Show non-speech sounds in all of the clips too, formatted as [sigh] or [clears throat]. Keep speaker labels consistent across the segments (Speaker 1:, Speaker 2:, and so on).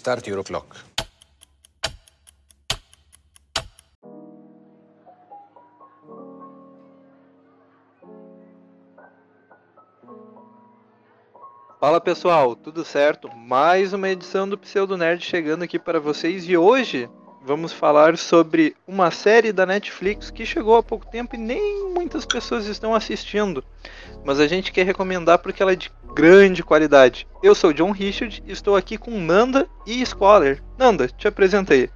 Speaker 1: Start your clock.
Speaker 2: Fala pessoal, tudo certo? Mais uma edição do Pseudo Nerd chegando aqui para vocês e hoje vamos falar sobre uma série da Netflix que chegou há pouco tempo e nem muitas pessoas estão assistindo, mas a gente quer recomendar porque ela é de grande qualidade. Eu sou John Richard e estou aqui com Nanda e Scholar. Nanda, te apresentei.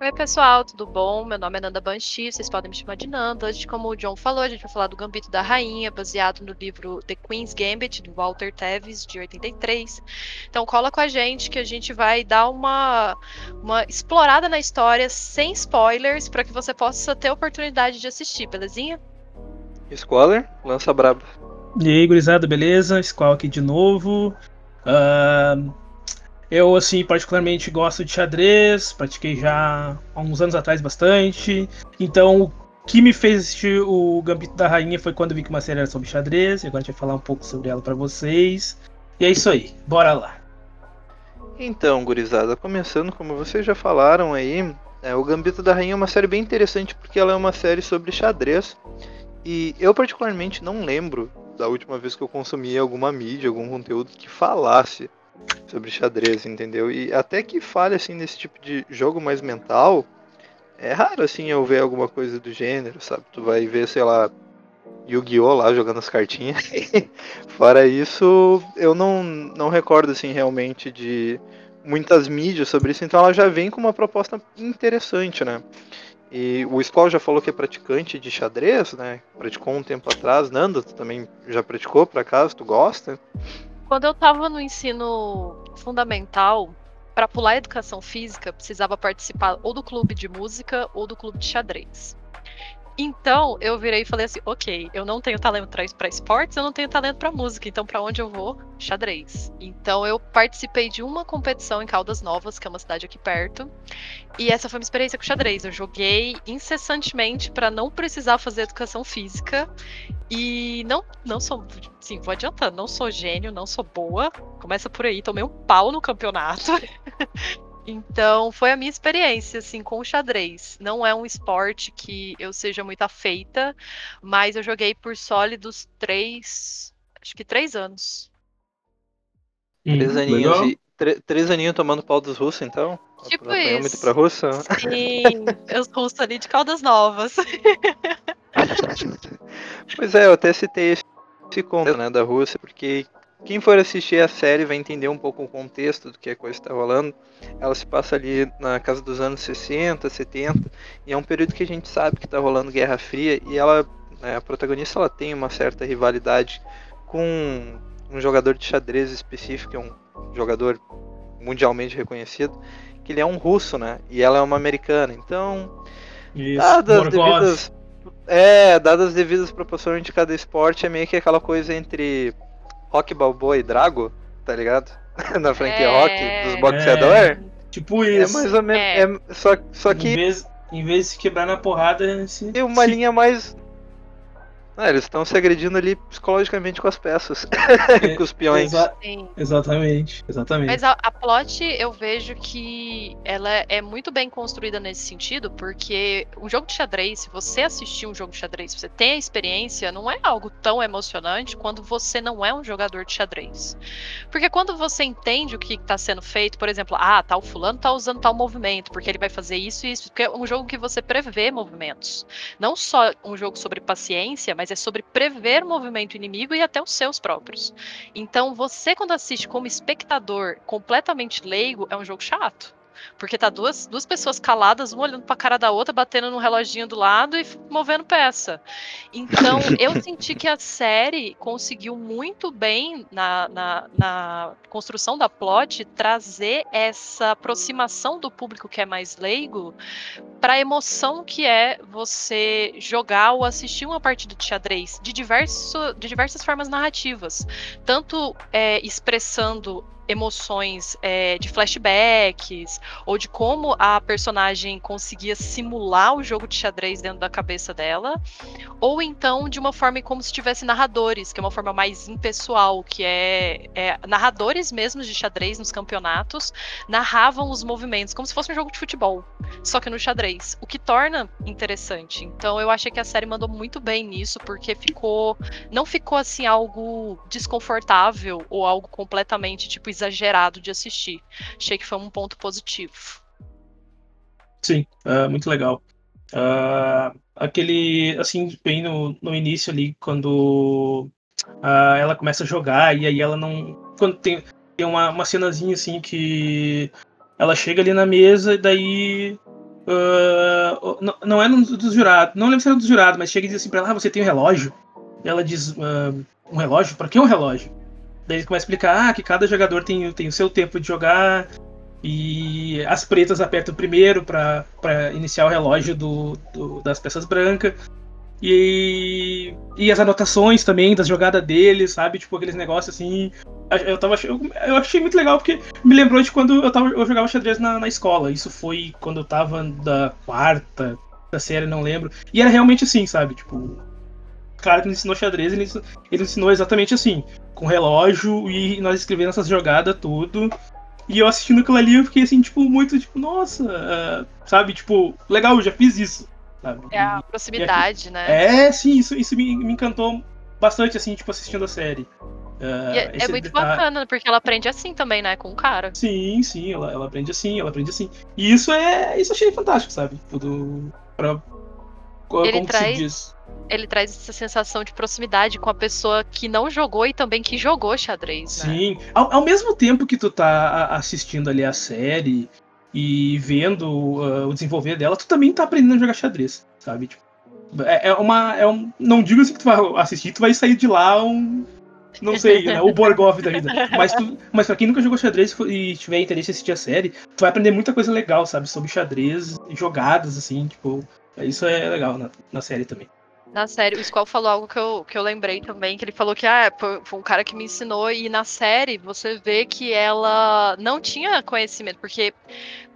Speaker 3: Oi, pessoal, tudo bom? Meu nome é Nanda Banshee, vocês podem me chamar de Nanda. Hoje, como o John falou, a gente vai falar do Gambito da Rainha, baseado no livro The Queen's Gambit, do Walter Tevis, de 83. Então, cola com a gente que a gente vai dar uma, uma explorada na história, sem spoilers, para que você possa ter a oportunidade de assistir, belezinha?
Speaker 2: Scholar, lança braba.
Speaker 4: E aí, gurizada, beleza? Squall aqui de novo. Uh, eu, assim, particularmente gosto de xadrez, pratiquei já há uns anos atrás bastante. Então, o que me fez assistir o Gambito da Rainha foi quando vi que uma série era sobre xadrez, e agora a gente vai falar um pouco sobre ela para vocês. E é isso aí, bora lá.
Speaker 2: Então, gurizada, começando como vocês já falaram aí, é, o Gambito da Rainha é uma série bem interessante porque ela é uma série sobre xadrez. E eu particularmente não lembro da última vez que eu consumi alguma mídia, algum conteúdo que falasse sobre xadrez, entendeu? E até que fale assim nesse tipo de jogo mais mental, é raro assim eu ver alguma coisa do gênero, sabe? Tu vai ver, sei lá, Yu-Gi-Oh! lá jogando as cartinhas. [laughs] Fora isso, eu não, não recordo assim realmente de muitas mídias sobre isso, então ela já vem com uma proposta interessante, né? E o Skoll já falou que é praticante de xadrez, né? Praticou um tempo atrás. Nanda, tu também já praticou, por acaso? Tu gosta?
Speaker 3: Quando eu estava no ensino fundamental, para pular a educação física, precisava participar ou do clube de música ou do clube de xadrez. Então, eu virei e falei assim: ok, eu não tenho talento para esportes, eu não tenho talento para música, então para onde eu vou? Xadrez. Então, eu participei de uma competição em Caldas Novas, que é uma cidade aqui perto, e essa foi uma experiência com xadrez. Eu joguei incessantemente para não precisar fazer educação física, e não, não sou, sim, vou adiantando, não sou gênio, não sou boa, começa por aí, tomei um pau no campeonato. [laughs] Então, foi a minha experiência, assim, com o xadrez. Não é um esporte que eu seja muito afeita, mas eu joguei por sólidos três. Acho que três anos.
Speaker 2: Três aninhos e, três aninhos tomando pau dos russos, então?
Speaker 3: Tipo isso.
Speaker 2: muito pra Rússia?
Speaker 3: Sim, [laughs] os russos ali de Caldas Novas. [laughs]
Speaker 2: pois é, eu até citei esse conto né, da Rússia, porque quem for assistir a série vai entender um pouco o contexto do que a coisa está rolando. Ela se passa ali na casa dos anos 60, 70, e é um período que a gente sabe que está rolando Guerra Fria, e ela, né, a protagonista, ela tem uma certa rivalidade com um jogador de xadrez específico, é um jogador mundialmente reconhecido, que ele é um russo, né? E ela é uma americana. Então,
Speaker 4: Isso, dadas devidas,
Speaker 2: é, dadas as devidas proporções de cada esporte, é meio que aquela coisa entre Rock Balboa e Drago, tá ligado? [laughs] Na franquia é... Rock, dos boxeadores. É,
Speaker 4: tipo isso.
Speaker 2: É mais ou menos. É. é só, só que.
Speaker 4: Em vez, em vez de quebrar na porrada. Se,
Speaker 2: tem uma
Speaker 4: se...
Speaker 2: linha mais ah, eles estão se agredindo ali psicologicamente com as peças, [laughs] é, com os peões. Exa
Speaker 4: exatamente, exatamente.
Speaker 3: Mas a, a, plot eu vejo que ela é muito bem construída nesse sentido, porque um jogo de xadrez, se você assistir um jogo de xadrez, se você tem a experiência, não é algo tão emocionante quando você não é um jogador de xadrez. Porque quando você entende o que está sendo feito, por exemplo, ah, tal fulano tá usando tal movimento, porque ele vai fazer isso e isso, porque é um jogo que você prevê movimentos. Não só um jogo sobre paciência, mas é sobre prever o movimento inimigo e até os seus próprios. Então, você, quando assiste como espectador completamente leigo, é um jogo chato. Porque tá duas, duas pessoas caladas, uma olhando pra cara da outra, batendo no reloginho do lado e movendo peça. Então, eu [laughs] senti que a série conseguiu muito bem na, na, na construção da plot trazer essa aproximação do público que é mais leigo para a emoção que é você jogar ou assistir uma partida de xadrez de, diverso, de diversas formas narrativas. Tanto é, expressando emoções é, de flashbacks, ou de como a personagem conseguia simular o jogo de xadrez dentro da cabeça dela, ou então de uma forma como se tivesse narradores, que é uma forma mais impessoal, que é, é narradores mesmos de xadrez nos campeonatos narravam os movimentos como se fosse um jogo de futebol, só que no xadrez, o que torna interessante. Então eu achei que a série mandou muito bem nisso, porque ficou não ficou assim algo desconfortável ou algo completamente tipo exagerado de assistir. Achei que foi um ponto positivo.
Speaker 4: Sim, uh, muito legal. Uh, aquele, assim, bem no, no início ali, quando uh, ela começa a jogar e aí ela não. Quando tem, tem uma, uma cenazinha assim que ela chega ali na mesa e daí. Uh, não, não é um dos jurados, não lembro se era dos jurados, mas chega e diz assim pra ela: ah, você tem um relógio? E ela diz: um relógio? Pra que um relógio? Daí ele começa a explicar ah, que cada jogador tem, tem o seu tempo de jogar e as pretas apertam primeiro para iniciar o relógio do, do, das peças brancas. E, e as anotações também das jogadas dele, sabe? Tipo, aqueles negócios assim. Eu, tava, eu, eu achei muito legal porque me lembrou de quando eu, tava, eu jogava xadrez na, na escola. Isso foi quando eu tava da quarta da série, não lembro. E era realmente assim, sabe? Tipo, claro que ele ensinou xadrez, ele, ele ensinou exatamente assim, com relógio e nós escrevendo essas jogadas, tudo. E eu assistindo aquilo ali, eu fiquei assim, tipo, muito, tipo, nossa, uh, sabe? Tipo, legal, já fiz isso. Sabe?
Speaker 3: É a proximidade,
Speaker 4: e,
Speaker 3: né?
Speaker 4: É, sim, isso, isso me, me encantou bastante, assim, tipo, assistindo a série.
Speaker 3: Uh, é, é, muito detalhe... bacana, porque ela aprende assim também, né? Com o cara.
Speaker 4: Sim, sim, ela, ela aprende assim, ela aprende assim. E isso é. Isso eu achei fantástico, sabe? Tudo. Pra,
Speaker 3: Ele como traz... se diz? Ele traz essa sensação de proximidade com a pessoa que não jogou e também que jogou xadrez.
Speaker 4: Né? Sim. Ao, ao, mesmo tempo que tu tá assistindo ali a série e vendo uh, o desenvolver dela, tu também tá aprendendo a jogar xadrez, sabe? Tipo, é, é, uma. É um, não digo assim que tu vai assistir, tu vai sair de lá um. Não sei, né? O Borgov da vida. Mas, tu, mas pra quem nunca jogou xadrez e tiver interesse em assistir a série, tu vai aprender muita coisa legal, sabe? Sobre xadrez e jogadas, assim, tipo. Isso é legal na, na série também.
Speaker 3: Na série, o Squall falou algo que eu, que eu lembrei também, que ele falou que ah, foi um cara que me ensinou, e na série você vê que ela não tinha conhecimento, porque,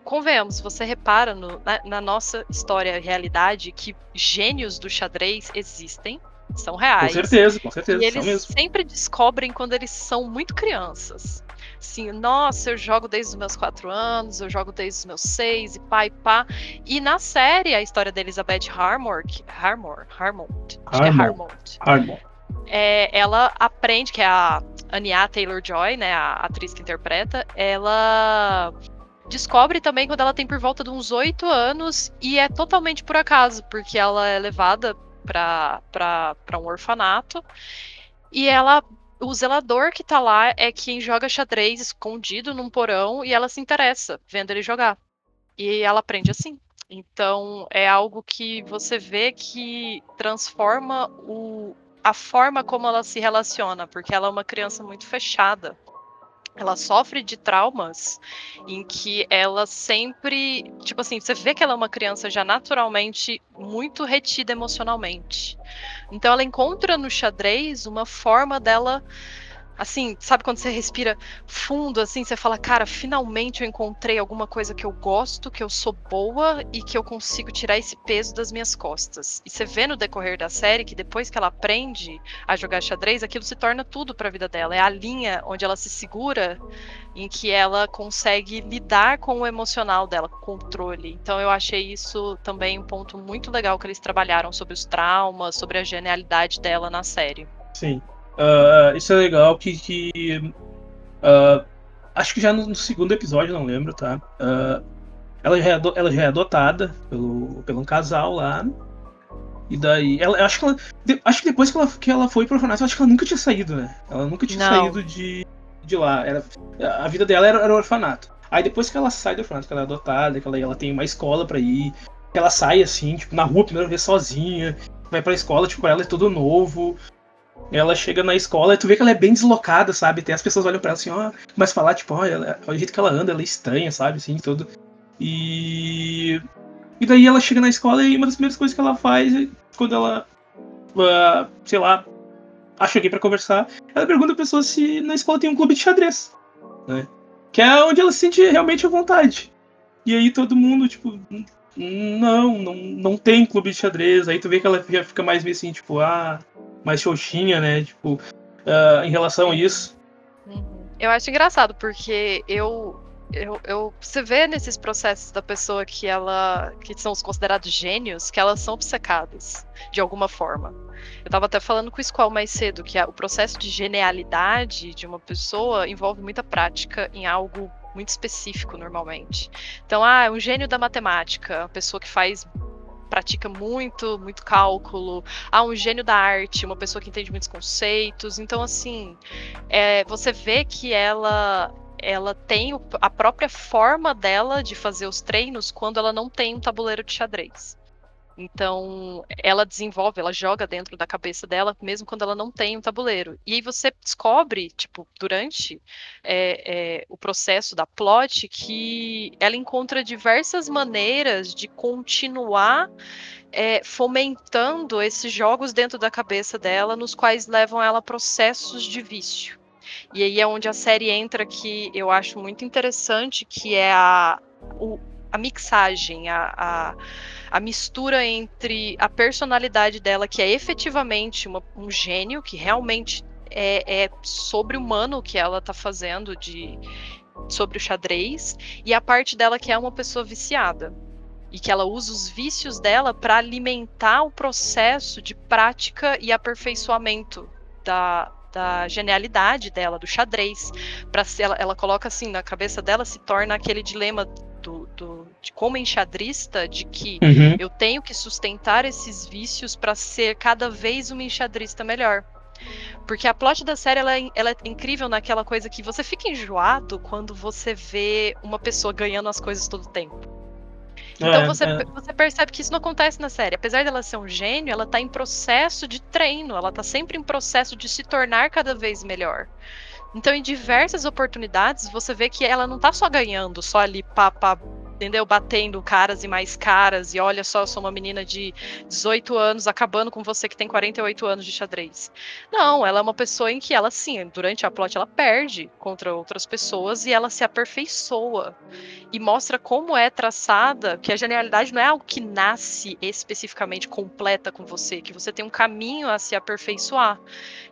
Speaker 3: convenhamos, você repara no, na, na, nossa história, realidade, que gênios do xadrez existem, são reais.
Speaker 4: Com certeza, com certeza.
Speaker 3: E eles sempre descobrem quando eles são muito crianças assim, nossa, eu jogo desde os meus quatro anos, eu jogo desde os meus seis, e pá, e pá. E na série, a história da Elizabeth Harmore, Harmore, Harmont, acho que é Harmont.
Speaker 4: Harmont.
Speaker 3: É, ela aprende, que é a Anya Taylor-Joy, né, a atriz que interpreta, ela descobre também quando ela tem por volta de uns oito anos e é totalmente por acaso, porque ela é levada para um orfanato e ela o zelador que tá lá é quem joga xadrez escondido num porão e ela se interessa vendo ele jogar. E ela aprende assim. Então é algo que você vê que transforma o, a forma como ela se relaciona, porque ela é uma criança muito fechada ela sofre de traumas em que ela sempre, tipo assim, você vê que ela é uma criança já naturalmente muito retida emocionalmente. Então ela encontra no xadrez uma forma dela Assim, sabe quando você respira fundo, assim, você fala, cara, finalmente eu encontrei alguma coisa que eu gosto, que eu sou boa e que eu consigo tirar esse peso das minhas costas. E você vê no decorrer da série que depois que ela aprende a jogar xadrez, aquilo se torna tudo para a vida dela. É a linha onde ela se segura, em que ela consegue lidar com o emocional dela, com o controle. Então eu achei isso também um ponto muito legal que eles trabalharam sobre os traumas, sobre a genialidade dela na série.
Speaker 4: Sim, Uh, isso é legal que. que uh, acho que já no, segundo episódio, não lembro, tá? Uh, ela, já é, ela já é adotada pelo, pelo um casal lá. E daí. Ela, acho, que ela, de, acho que depois que ela, que ela foi pro orfanato, acho que ela nunca tinha saído, né? Ela nunca tinha não. saído de, de lá. Era, a vida dela era, era o orfanato. Aí depois que ela sai do orfanato, que ela é adotada, que ela, ela tem uma escola para ir, que ela sai assim, tipo, na rua, primeira vez sozinha, vai pra escola, tipo, ela é tudo novo. Ela chega na escola e tu vê que ela é bem deslocada, sabe? Tem as pessoas olham pra ela assim, ó, a falar, tipo, ó, ela, o jeito que ela anda, ela é estranha, sabe? Assim, tudo. E. E daí ela chega na escola e uma das primeiras coisas que ela faz é quando ela. Uh, sei lá, acha alguém pra conversar, ela pergunta a pessoa se na escola tem um clube de xadrez. né? Que é onde ela se sente realmente à vontade. E aí todo mundo, tipo, não, não, não tem clube de xadrez. Aí tu vê que ela já fica mais meio assim, tipo, ah, mais xoxinha, né? Tipo, uh, em relação a isso.
Speaker 3: Uhum. Eu acho engraçado, porque eu, eu, eu, você vê nesses processos da pessoa que ela que são os considerados gênios que elas são obcecadas de alguma forma. Eu estava até falando com o Squall mais cedo que o processo de genialidade de uma pessoa envolve muita prática em algo muito específico normalmente. Então, ah, é um gênio da matemática, uma pessoa que faz pratica muito, muito cálculo. Ah, um gênio da arte, uma pessoa que entende muitos conceitos. Então, assim, é, você vê que ela ela tem a própria forma dela de fazer os treinos quando ela não tem um tabuleiro de xadrez. Então, ela desenvolve, ela joga dentro da cabeça dela, mesmo quando ela não tem um tabuleiro. E aí você descobre, tipo, durante é, é, o processo da plot, que ela encontra diversas maneiras de continuar é, fomentando esses jogos dentro da cabeça dela, nos quais levam ela a processos de vício. E aí é onde a série entra que eu acho muito interessante, que é a, o, a mixagem, a, a, a, mistura entre a personalidade dela, que é efetivamente uma, um gênio, que realmente é, é sobre-humano o que ela está fazendo de sobre o xadrez, e a parte dela que é uma pessoa viciada. E que ela usa os vícios dela para alimentar o processo de prática e aperfeiçoamento da, da genialidade dela, do xadrez. Para ela, ela coloca assim na cabeça dela se torna aquele dilema do, do, de como enxadrista, de que uhum. eu tenho que sustentar esses vícios para ser cada vez uma enxadrista melhor. Porque a plot da série ela é, ela é, incrível naquela coisa que você fica enjoado quando você vê uma pessoa ganhando as coisas todo o tempo. Então é, você, é. você percebe que isso não acontece na série. Apesar dela ser um gênio, ela tá em processo de treino, ela tá sempre em processo de se tornar cada vez melhor. Então, em diversas oportunidades, você vê que ela não tá só ganhando, só ali pá, pá, entendeu? Batendo caras e mais caras, e olha só, eu sou uma menina de 18 anos acabando com você que tem 48 anos de xadrez. Não, ela é uma pessoa em que ela, sim, durante a plot, ela perde contra outras pessoas e ela se aperfeiçoa. E mostra como é traçada, que a genialidade não é algo que nasce especificamente completa com você, que você tem um caminho a se aperfeiçoar.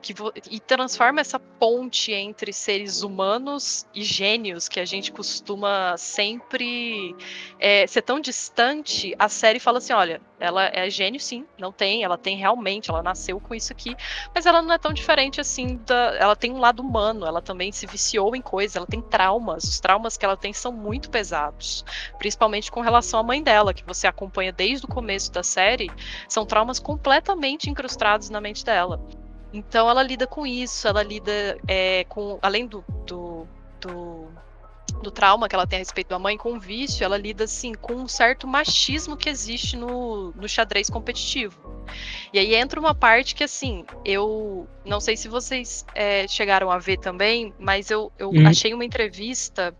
Speaker 3: Que e transforma essa ponte entre seres humanos e gênios que a gente costuma sempre é, ser tão distante, a série fala assim: olha, ela é gênio, sim, não tem, ela tem realmente, ela nasceu com isso aqui, mas ela não é tão diferente assim da. Ela tem um lado humano, ela também se viciou em coisas, ela tem traumas. Os traumas que ela tem são muito pesados, principalmente com relação à mãe dela, que você acompanha desde o começo da série, são traumas completamente incrustados na mente dela. Então ela lida com isso, ela lida é, com. Além do, do, do do trauma que ela tem a respeito da mãe com o vício, ela lida assim com um certo machismo que existe no, no xadrez competitivo. E aí entra uma parte que assim, eu não sei se vocês é, chegaram a ver também, mas eu, eu hum. achei uma entrevista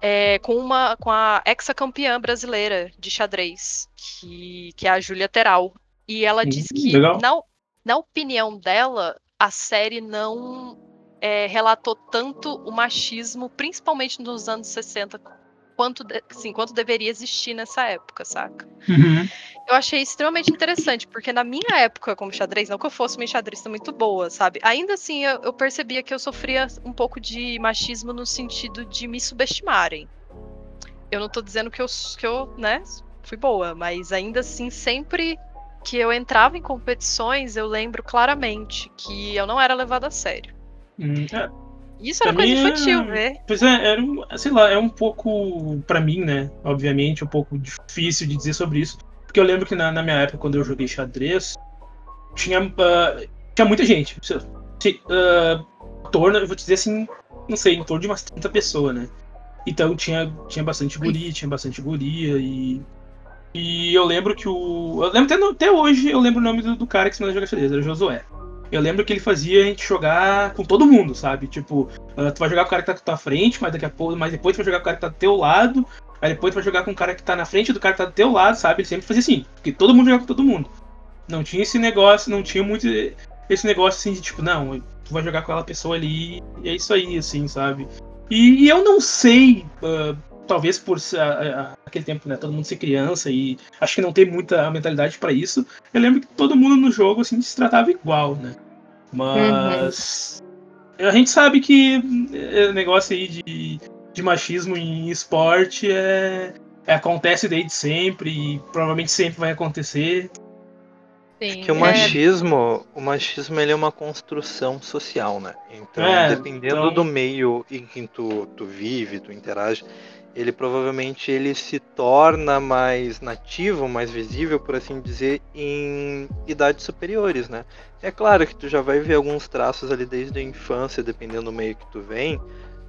Speaker 3: é, com uma com a ex-campeã brasileira de xadrez, que, que é a Júlia Teral. E ela hum, diz que, na, na opinião dela, a série não é, relatou tanto o machismo, principalmente nos anos 60, quanto, assim, quanto deveria existir nessa época, saca?
Speaker 4: Uhum.
Speaker 3: Eu achei extremamente interessante, porque na minha época como xadrez, não que eu fosse uma enxadrista muito boa, sabe? Ainda assim, eu, eu percebia que eu sofria um pouco de machismo no sentido de me subestimarem. Eu não tô dizendo que eu, que eu né, fui boa, mas ainda assim, sempre que eu entrava em competições, eu lembro claramente que eu não era levada a sério.
Speaker 4: Hum,
Speaker 3: é. Isso era coisa infantil,
Speaker 4: é... Pois é, era, sei lá, é um pouco, para mim, né, obviamente, um pouco difícil de dizer sobre isso. Porque eu lembro que na, na minha época, quando eu joguei xadrez, tinha, uh, tinha muita gente. Uh, torno, eu vou dizer assim, não sei, em torno de umas 30 pessoas, né? Então tinha, tinha bastante guria, tinha bastante guria e. E eu lembro que o. Eu lembro até, até hoje, eu lembro o nome do, do cara que se manda jogar xadrez, era Josué. Eu lembro que ele fazia a gente jogar com todo mundo, sabe? Tipo, uh, tu vai jogar com o cara que tá com tua frente, mas daqui a pouco, mas depois tu vai jogar com o cara que tá do teu lado, aí depois tu vai jogar com o cara que tá na frente do cara que tá do teu lado, sabe? Ele sempre fazia assim, porque todo mundo jogava com todo mundo. Não tinha esse negócio, não tinha muito esse negócio assim de tipo, não, tu vai jogar com aquela pessoa ali e é isso aí, assim, sabe? E, e eu não sei, uh, talvez por aquele tempo, né, todo mundo ser criança e acho que não tem muita mentalidade para isso. Eu lembro que todo mundo no jogo assim se tratava igual, né? Mas uhum. a gente sabe que o negócio aí de, de machismo em esporte é, é, acontece desde sempre e provavelmente sempre vai acontecer.
Speaker 2: Sim, que o é... machismo, o machismo ele é uma construção social, né? Então, é, dependendo então... do meio em que tu, tu vive, tu interage, ele provavelmente ele se torna mais nativo, mais visível, por assim dizer, em idades superiores, né? É claro que tu já vai ver alguns traços ali desde a infância, dependendo do meio que tu vem,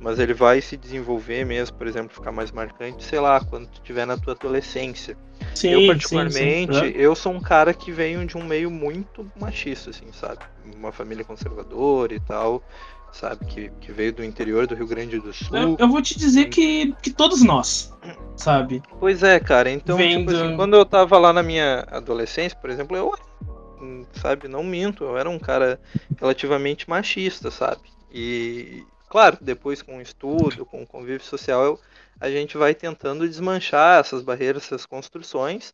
Speaker 2: mas ele vai se desenvolver mesmo, por exemplo, ficar mais marcante, sei lá, quando tu estiver na tua adolescência. Sim, eu particularmente, sim, sim. eu sou um cara que venho de um meio muito machista, assim, sabe? Uma família conservadora e tal, sabe? Que, que veio do interior do Rio Grande do Sul.
Speaker 4: Eu, eu vou te dizer que, que todos nós, sabe?
Speaker 2: Pois é, cara. Então, tipo assim, quando eu tava lá na minha adolescência, por exemplo, eu, sabe, não minto, eu era um cara relativamente machista, sabe? E, Claro, depois com o estudo, com o convívio social, a gente vai tentando desmanchar essas barreiras, essas construções,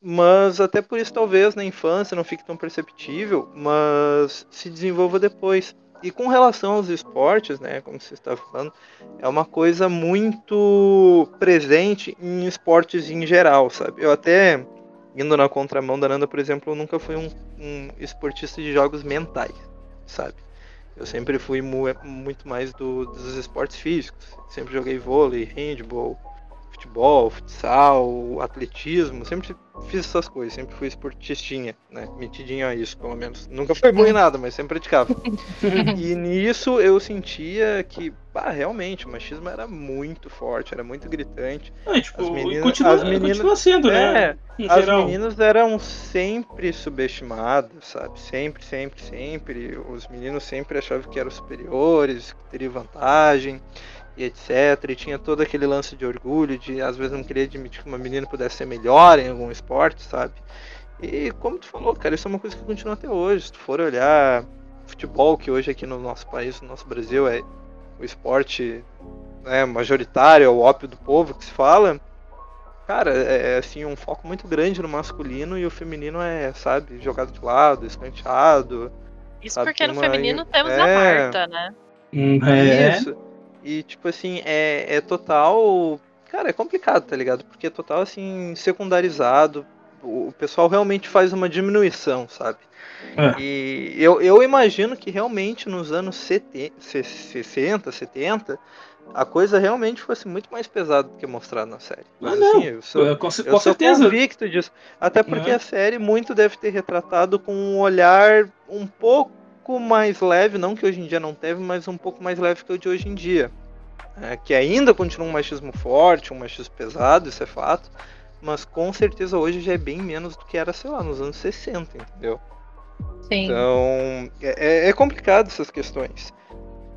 Speaker 2: mas até por isso talvez na infância não fique tão perceptível, mas se desenvolva depois. E com relação aos esportes, né, como você está falando, é uma coisa muito presente em esportes em geral, sabe? Eu até, indo na contramão da Nanda, por exemplo, eu nunca fui um, um esportista de jogos mentais, sabe? Eu sempre fui mu muito mais do, dos esportes físicos. Sempre joguei vôlei, handball, futebol, futsal, atletismo. Sempre fiz essas coisas. Sempre fui esportistinha, né? Metidinho a isso, pelo menos. Nunca foi bom em nada, mas sempre praticava. [laughs] e nisso eu sentia que, bah, realmente, o machismo era muito forte, era muito gritante.
Speaker 4: É, tipo, as meninas, continua, as meninas, continua sendo, né?
Speaker 2: é, né? as geral. meninas eram sempre subestimadas, sabe? Sempre, sempre, sempre. Os meninos sempre achavam que eram superiores, que teriam vantagem e etc. E tinha todo aquele lance de orgulho, de às vezes não querer admitir que uma menina pudesse ser melhor em algum esporte, sabe? E como tu falou, cara, isso é uma coisa que continua até hoje. Se tu for olhar futebol, que hoje aqui no nosso país, no nosso Brasil, é o esporte né, majoritário, é o ópio do povo que se fala. Cara, é, é assim um foco muito grande no masculino e o feminino é, sabe, jogado de lado, escanteado.
Speaker 3: Isso sabe, porque no uma... feminino temos é... a Marta, né?
Speaker 2: Hum, é. Isso. E, tipo assim, é, é total. Cara, é complicado, tá ligado? Porque é total, assim, secundarizado. O pessoal realmente faz uma diminuição, sabe? É. E eu, eu imagino que realmente nos anos 70, 60, 70, a coisa realmente fosse muito mais pesada do que mostrado na série.
Speaker 4: Mas, ah, não. Assim, eu sou, com, eu com sou
Speaker 2: convicto disso. Até porque é. a série muito deve ter retratado com um olhar um pouco pouco mais leve, não que hoje em dia não teve, mas um pouco mais leve que o de hoje em dia. É, que ainda continua um machismo forte, um machismo pesado, isso é fato, mas com certeza hoje já é bem menos do que era, sei lá, nos anos 60, entendeu? Sim. Então, é, é, é complicado essas questões.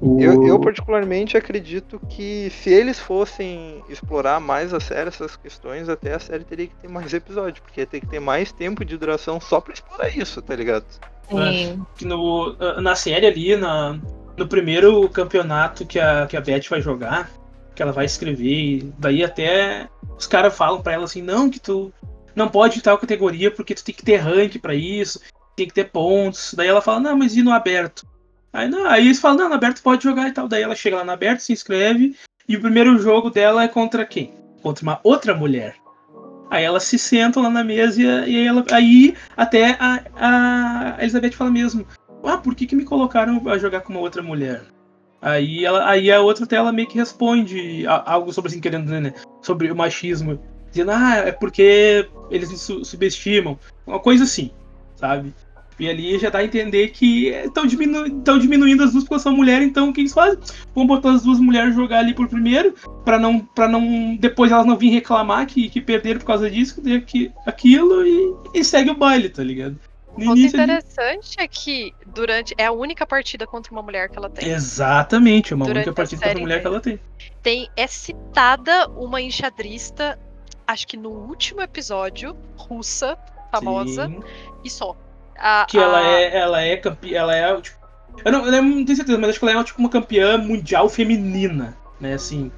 Speaker 2: Eu, eu, particularmente acredito que se eles fossem explorar mais a série essas questões, até a série teria que ter mais episódios, porque tem que ter mais tempo de duração só pra explorar isso, tá ligado?
Speaker 4: Sim. No, na série ali, na, no primeiro campeonato que a, que a Beth vai jogar, que ela vai escrever, daí até os caras falam para ela assim, não, que tu não pode ir tal categoria porque tu tem que ter rank para isso, tem que ter pontos. Daí ela fala, não, mas e no aberto? Aí, não, aí eles falam, não, no aberto pode jogar e tal. Daí ela chega lá no aberto, se inscreve, e o primeiro jogo dela é contra quem? Contra uma outra mulher. Aí elas se sentam lá na mesa e, aí, ela, aí até a, a Elizabeth fala mesmo, ah, por que, que me colocaram a jogar com uma outra mulher? Aí, ela, aí a outra até ela meio que responde algo sobre assim, querendo né, sobre o machismo. Dizendo, ah, é porque eles me subestimam. Uma coisa assim, sabe? E ali já dá a entender que estão diminu diminuindo as duas porque são mulher, então o que eles fazem? Vão botar as duas mulheres jogar ali por primeiro, para não para não depois elas não virem reclamar que, que perderam por causa disso, que, aquilo e, e segue o baile, tá ligado?
Speaker 3: O interessante é que durante é a única partida contra uma mulher que ela tem.
Speaker 4: Exatamente, é uma durante única partida contra uma mulher que ela tem.
Speaker 3: Tem é citada uma enxadrista, acho que no último episódio, russa, famosa, Sim. e só.
Speaker 4: A, que a... ela é, ela é campeã, ela é tipo, eu não, eu não tenho certeza, mas acho que ela é tipo uma campeã mundial feminina né, assim,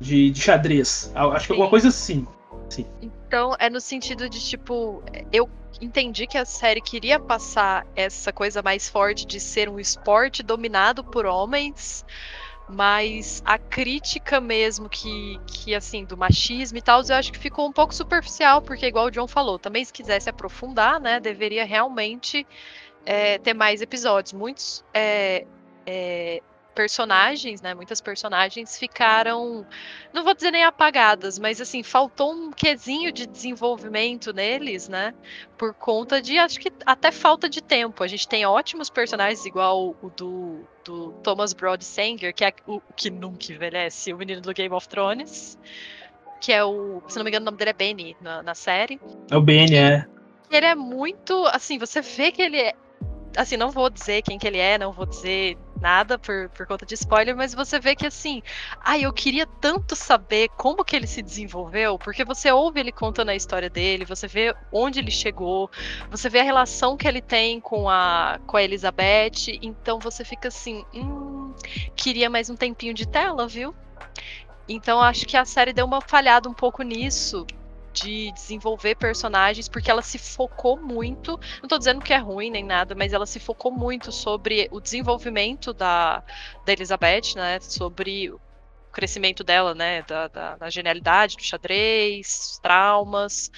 Speaker 4: de, de xadrez. Acho que alguma
Speaker 3: Sim.
Speaker 4: coisa assim. Sim.
Speaker 3: Então, é no sentido de, tipo, eu entendi que a série queria passar essa coisa mais forte de ser um esporte dominado por homens, mas a crítica mesmo que, que assim, do machismo e tal, eu acho que ficou um pouco superficial, porque igual o John falou, também se quisesse aprofundar, né, deveria realmente é, ter mais episódios. Muitos é, é, personagens, né, muitas personagens ficaram, não vou dizer nem apagadas, mas assim, faltou um quesinho de desenvolvimento neles, né, por conta de, acho que até falta de tempo. A gente tem ótimos personagens, igual o do, do Thomas Brody Sanger, que é o, que nunca envelhece, o menino do Game of Thrones, que é o, se não me engano, o nome dele é Benny na, na série.
Speaker 4: É o BN, é.
Speaker 3: Ele é muito, assim, você vê que ele é, assim, não vou dizer quem que ele é, não vou dizer nada por, por conta de spoiler, mas você vê que assim, ai, eu queria tanto saber como que ele se desenvolveu, porque você ouve ele contando a história dele, você vê onde ele chegou, você vê a relação que ele tem com a, com a Elizabeth, então você fica assim, hum, queria mais um tempinho de tela, viu? Então acho que a série deu uma falhada um pouco nisso, de desenvolver personagens, porque ela se focou muito. Não tô dizendo que é ruim nem nada, mas ela se focou muito sobre o desenvolvimento da, da Elizabeth, né? Sobre o crescimento dela, né? Da, da, da genialidade do xadrez, traumas.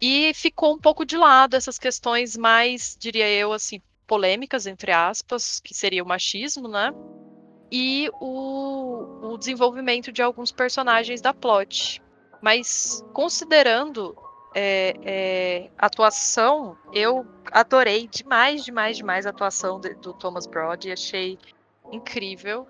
Speaker 3: E ficou um pouco de lado essas questões mais, diria eu, assim, polêmicas, entre aspas, que seria o machismo, né? E o, o desenvolvimento de alguns personagens da plot. Mas considerando é, é, atuação, eu adorei demais, demais, demais a atuação de, do Thomas Brody. Achei incrível.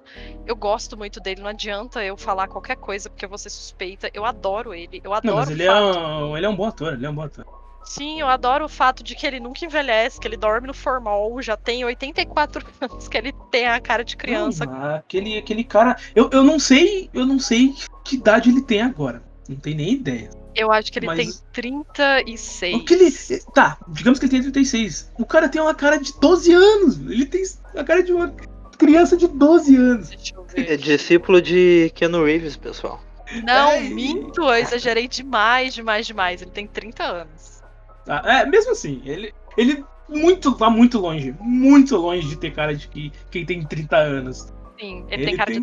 Speaker 3: Eu gosto muito dele, não adianta eu falar qualquer coisa porque ser suspeita. Eu adoro ele. Eu adoro
Speaker 4: Não, mas ele é, um, ele é um bom ator, ele é um bom ator.
Speaker 3: Sim, eu adoro o fato de que ele nunca envelhece, que ele dorme no formal, já tem 84 [laughs] anos, que ele tem a cara de criança.
Speaker 4: Mas aquele, aquele cara. Eu, eu não sei. Eu não sei que idade ele tem agora. Não tenho nem ideia.
Speaker 3: Eu acho que ele
Speaker 4: Mas-
Speaker 3: tem 36.
Speaker 4: O que ele. Tá, digamos que ele tem 36. O cara tem uma cara de 12 anos. Ele tem a cara de uma criança de 12 anos.
Speaker 3: Deixa eu
Speaker 2: É
Speaker 3: ver.
Speaker 2: discípulo de Keanu Reeves, pessoal.
Speaker 3: Não,
Speaker 4: É,
Speaker 3: minto, eu exagerei demais, demais, demais. Ele tem 30 anos.
Speaker 4: Tá? É, mesmo assim, ele. Ele muito, tá muito longe. Muito longe de ter cara de que quem tem 30 anos.
Speaker 3: Sim, ele,
Speaker 4: Ele
Speaker 3: tem cara de
Speaker 4: tem-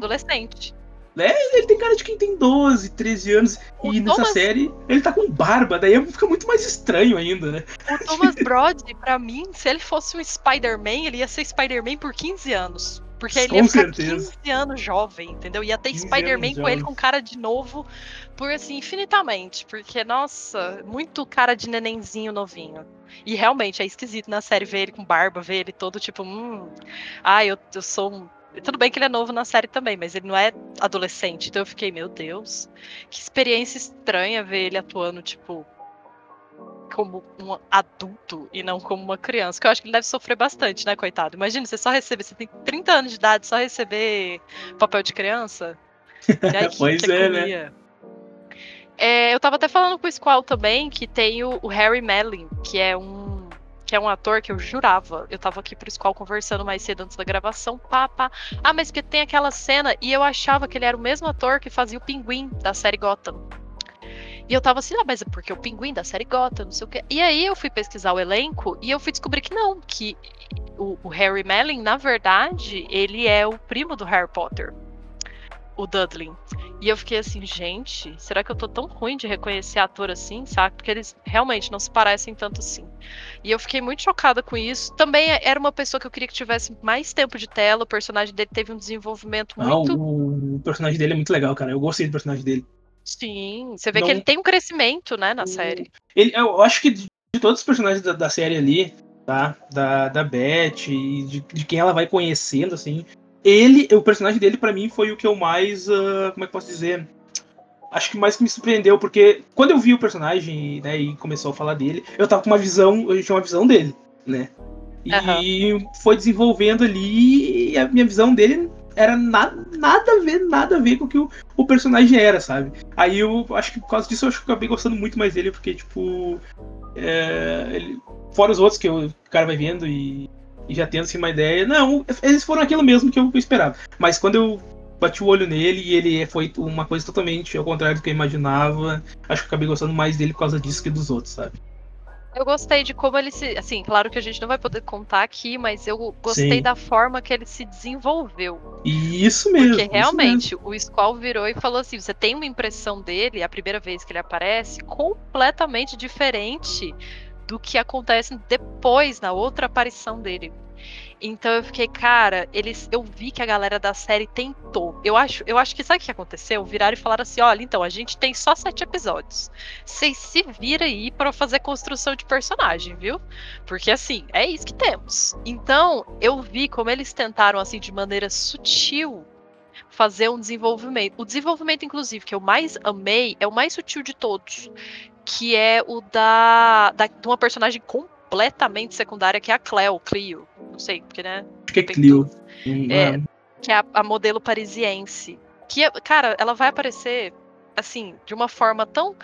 Speaker 3: adolescente.
Speaker 4: Ele tem cara de quem tem 12, 13 anos.
Speaker 3: O
Speaker 4: e nessa
Speaker 3: Thomas-
Speaker 4: série ele tá com barba, daí fica muito mais estranho ainda, né?
Speaker 3: O Thomas Brody, pra mim, se ele fosse um Spider-Man, ele ia ser Spider-Man por 15 anos. Porque ele
Speaker 4: Com
Speaker 3: ia ficar
Speaker 4: certeza.
Speaker 3: 15 anos jovem, entendeu? Ia ter
Speaker 4: 15
Speaker 3: Spider-Man com ele com cara de novo por assim, infinitamente. Porque, nossa, muito cara de nenenzinho novinho. E realmente é esquisito na série ver ele com barba, ver ele todo tipo, hum. Ah, eu, eu sou um. Tudo bem que ele é novo na série também, mas ele não é adolescente. Então eu fiquei, meu Deus, que experiência estranha ver ele atuando, tipo, como um adulto e não como uma criança. Que eu acho que ele deve sofrer bastante, né, coitado? Imagina, você só receber, você tem 30 anos de idade, só receber papel de criança. E aí,
Speaker 4: Pois é, né?
Speaker 3: comia? É, eu tava até falando com o Squall também que tem o, o Harry Melling, que é um que é um ator que eu jurava. Eu tava aqui pro Squall conversando mais cedo antes da gravação. Pá. Ah, mas que tem aquela cena. E eu achava que ele era o mesmo ator que fazia o pinguim da série Gotham. E eu tava assim, ah, mas é porque o pinguim da série Gotham, não sei o quê. E aí eu fui pesquisar o elenco e eu fui descobrir que não, que o, o Harry Melling, na verdade, ele é o primo do Harry Potter. O Dudley. E eu fiquei assim, gente, será que eu tô tão ruim de reconhecer ator assim, sabe? Porque eles realmente não se parecem tanto assim. E eu fiquei muito chocada com isso. Também era uma pessoa que eu queria que tivesse mais tempo de tela. O personagem dele teve um desenvolvimento muito.
Speaker 4: o, o personagem dele é muito legal, cara. Eu gostei do personagem dele.
Speaker 3: Sim, você vê
Speaker 4: Não-
Speaker 3: que ele tem um crescimento, né, na
Speaker 4: O-
Speaker 3: série.
Speaker 4: Ele, eu acho que de, de todos os personagens da, da série ali, tá? Da, da Beth e de, de quem ela vai conhecendo, assim. Ele, o personagem dele, pra mim, foi o que eu mais. ah, como é que posso dizer? Acho que mais que me surpreendeu, porque quando eu vi o personagem, né, e começou a falar dele, eu tava com uma visão, eu tinha uma visão dele, né? E foi desenvolvendo ali e a minha visão dele era nada, nada a ver, nada a ver com o que o, o personagem era, sabe? Aí eu acho que por causa disso eu acho que eu acabei gostando muito mais dele, porque, tipo. é, ele- fora os outros que eu- o cara vai vendo e, e já tendo assim, uma ideia. Não, eles foram aquilo mesmo que eu esperava. Mas quando eu bati o olho nele e ele foi uma coisa totalmente ao contrário do que eu imaginava. Acho que acabei gostando mais dele por causa disso que dos outros, sabe?
Speaker 3: Eu gostei de como ele se. Assim, claro que a gente não vai poder contar aqui, mas eu gostei
Speaker 4: Sim.
Speaker 3: da forma que ele se desenvolveu.
Speaker 4: E isso mesmo.
Speaker 3: Porque realmente o Squall virou e falou assim: você tem uma impressão dele, a primeira vez que ele aparece, completamente diferente do que acontece depois, na outra aparição dele. Então eu fiquei, cara, eles, eu vi que a galera da série tentou. Eu acho, eu acho que sabe o que aconteceu? Viraram e falaram assim: olha, então a gente tem só sete episódios. Vocês se viram aí para fazer construção de personagem, viu? Porque assim, é isso que temos. Então eu vi como eles tentaram assim de maneira sutil fazer um desenvolvimento. O desenvolvimento, inclusive, que eu mais amei é o mais sutil de todos, que é o da, da de uma personagem completamente secundária que é a Cleo, Clio, não sei, porque né,
Speaker 4: Acho que é Clio.
Speaker 3: É. que é a, a modelo parisiense. Que, é- cara, ela vai aparecer, assim, de uma forma tão.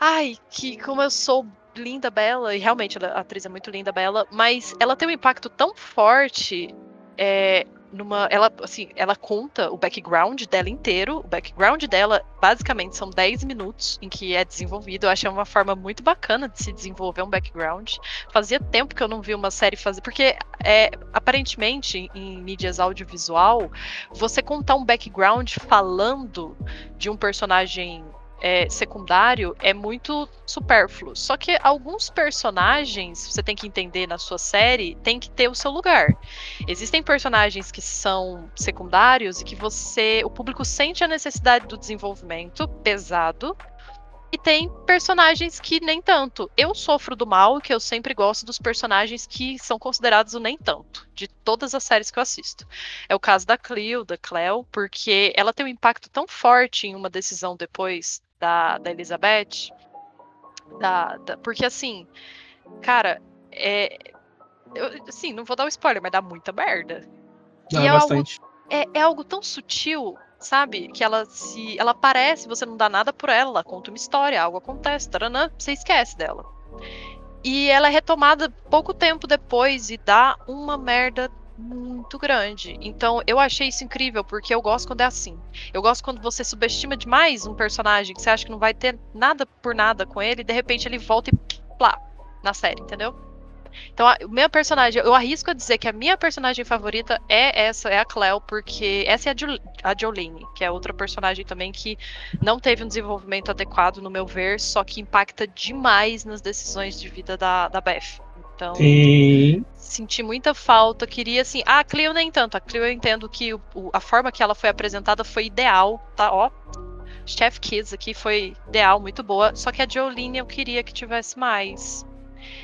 Speaker 3: Ai, que como eu sou linda, bela, e realmente a atriz é muito linda, bela, mas ela tem um impacto tão forte. É, numa, ela, assim, ela conta o background dela inteiro. O background dela, basicamente, são 10 minutos em que é desenvolvido. Eu achei uma forma muito bacana de se desenvolver um background. Fazia tempo que eu não vi uma série fazer. Porque, é, aparentemente, em mídias audiovisual, você contar um background falando de um personagem é, secundário é muito supérfluo. Só que alguns personagens, você tem que entender na sua série, tem que ter o seu lugar. Existem personagens que são secundários e que você, o público sente a necessidade do desenvolvimento pesado. E tem personagens que nem tanto. Eu sofro do mal, que eu sempre gosto dos personagens que são considerados o nem tanto, de todas as séries que eu assisto. É o caso da Cleo, da Cleo, porque ela tem um impacto tão forte em uma decisão depois da, da Elizabeth. Da, da- porque assim, cara, é. Eu, assim, não vou dar o spoiler, mas dá muita merda. e é algo é, é algo tão sutil, sabe? Que ela se. Ela aparece, você não dá nada por ela, ela conta uma história, algo acontece, taranã, você esquece dela. E ela é retomada pouco tempo depois e dá uma merda muito grande. Então eu achei isso incrível, porque eu gosto quando é assim. Eu gosto quando você subestima demais um personagem que você acha que não vai ter nada por nada com ele, e de repente ele volta e plá, na série, entendeu? Então, a, o meu personagem, eu arrisco a dizer que a minha personagem favorita é essa, é a Cleo, porque essa é a, Jo- a Jolene, que é outra personagem também que não teve um desenvolvimento adequado, no meu ver, só que impacta demais nas decisões de vida da, da Beth. Então,
Speaker 4: Sim.
Speaker 3: senti muita falta, queria assim. Ah, a Cleo nem tanto. A Cleo eu entendo que o- a forma que ela foi apresentada foi ideal, tá? Ó. Chef Kids aqui foi ideal, muito boa. Só que a Jolene eu queria que tivesse mais.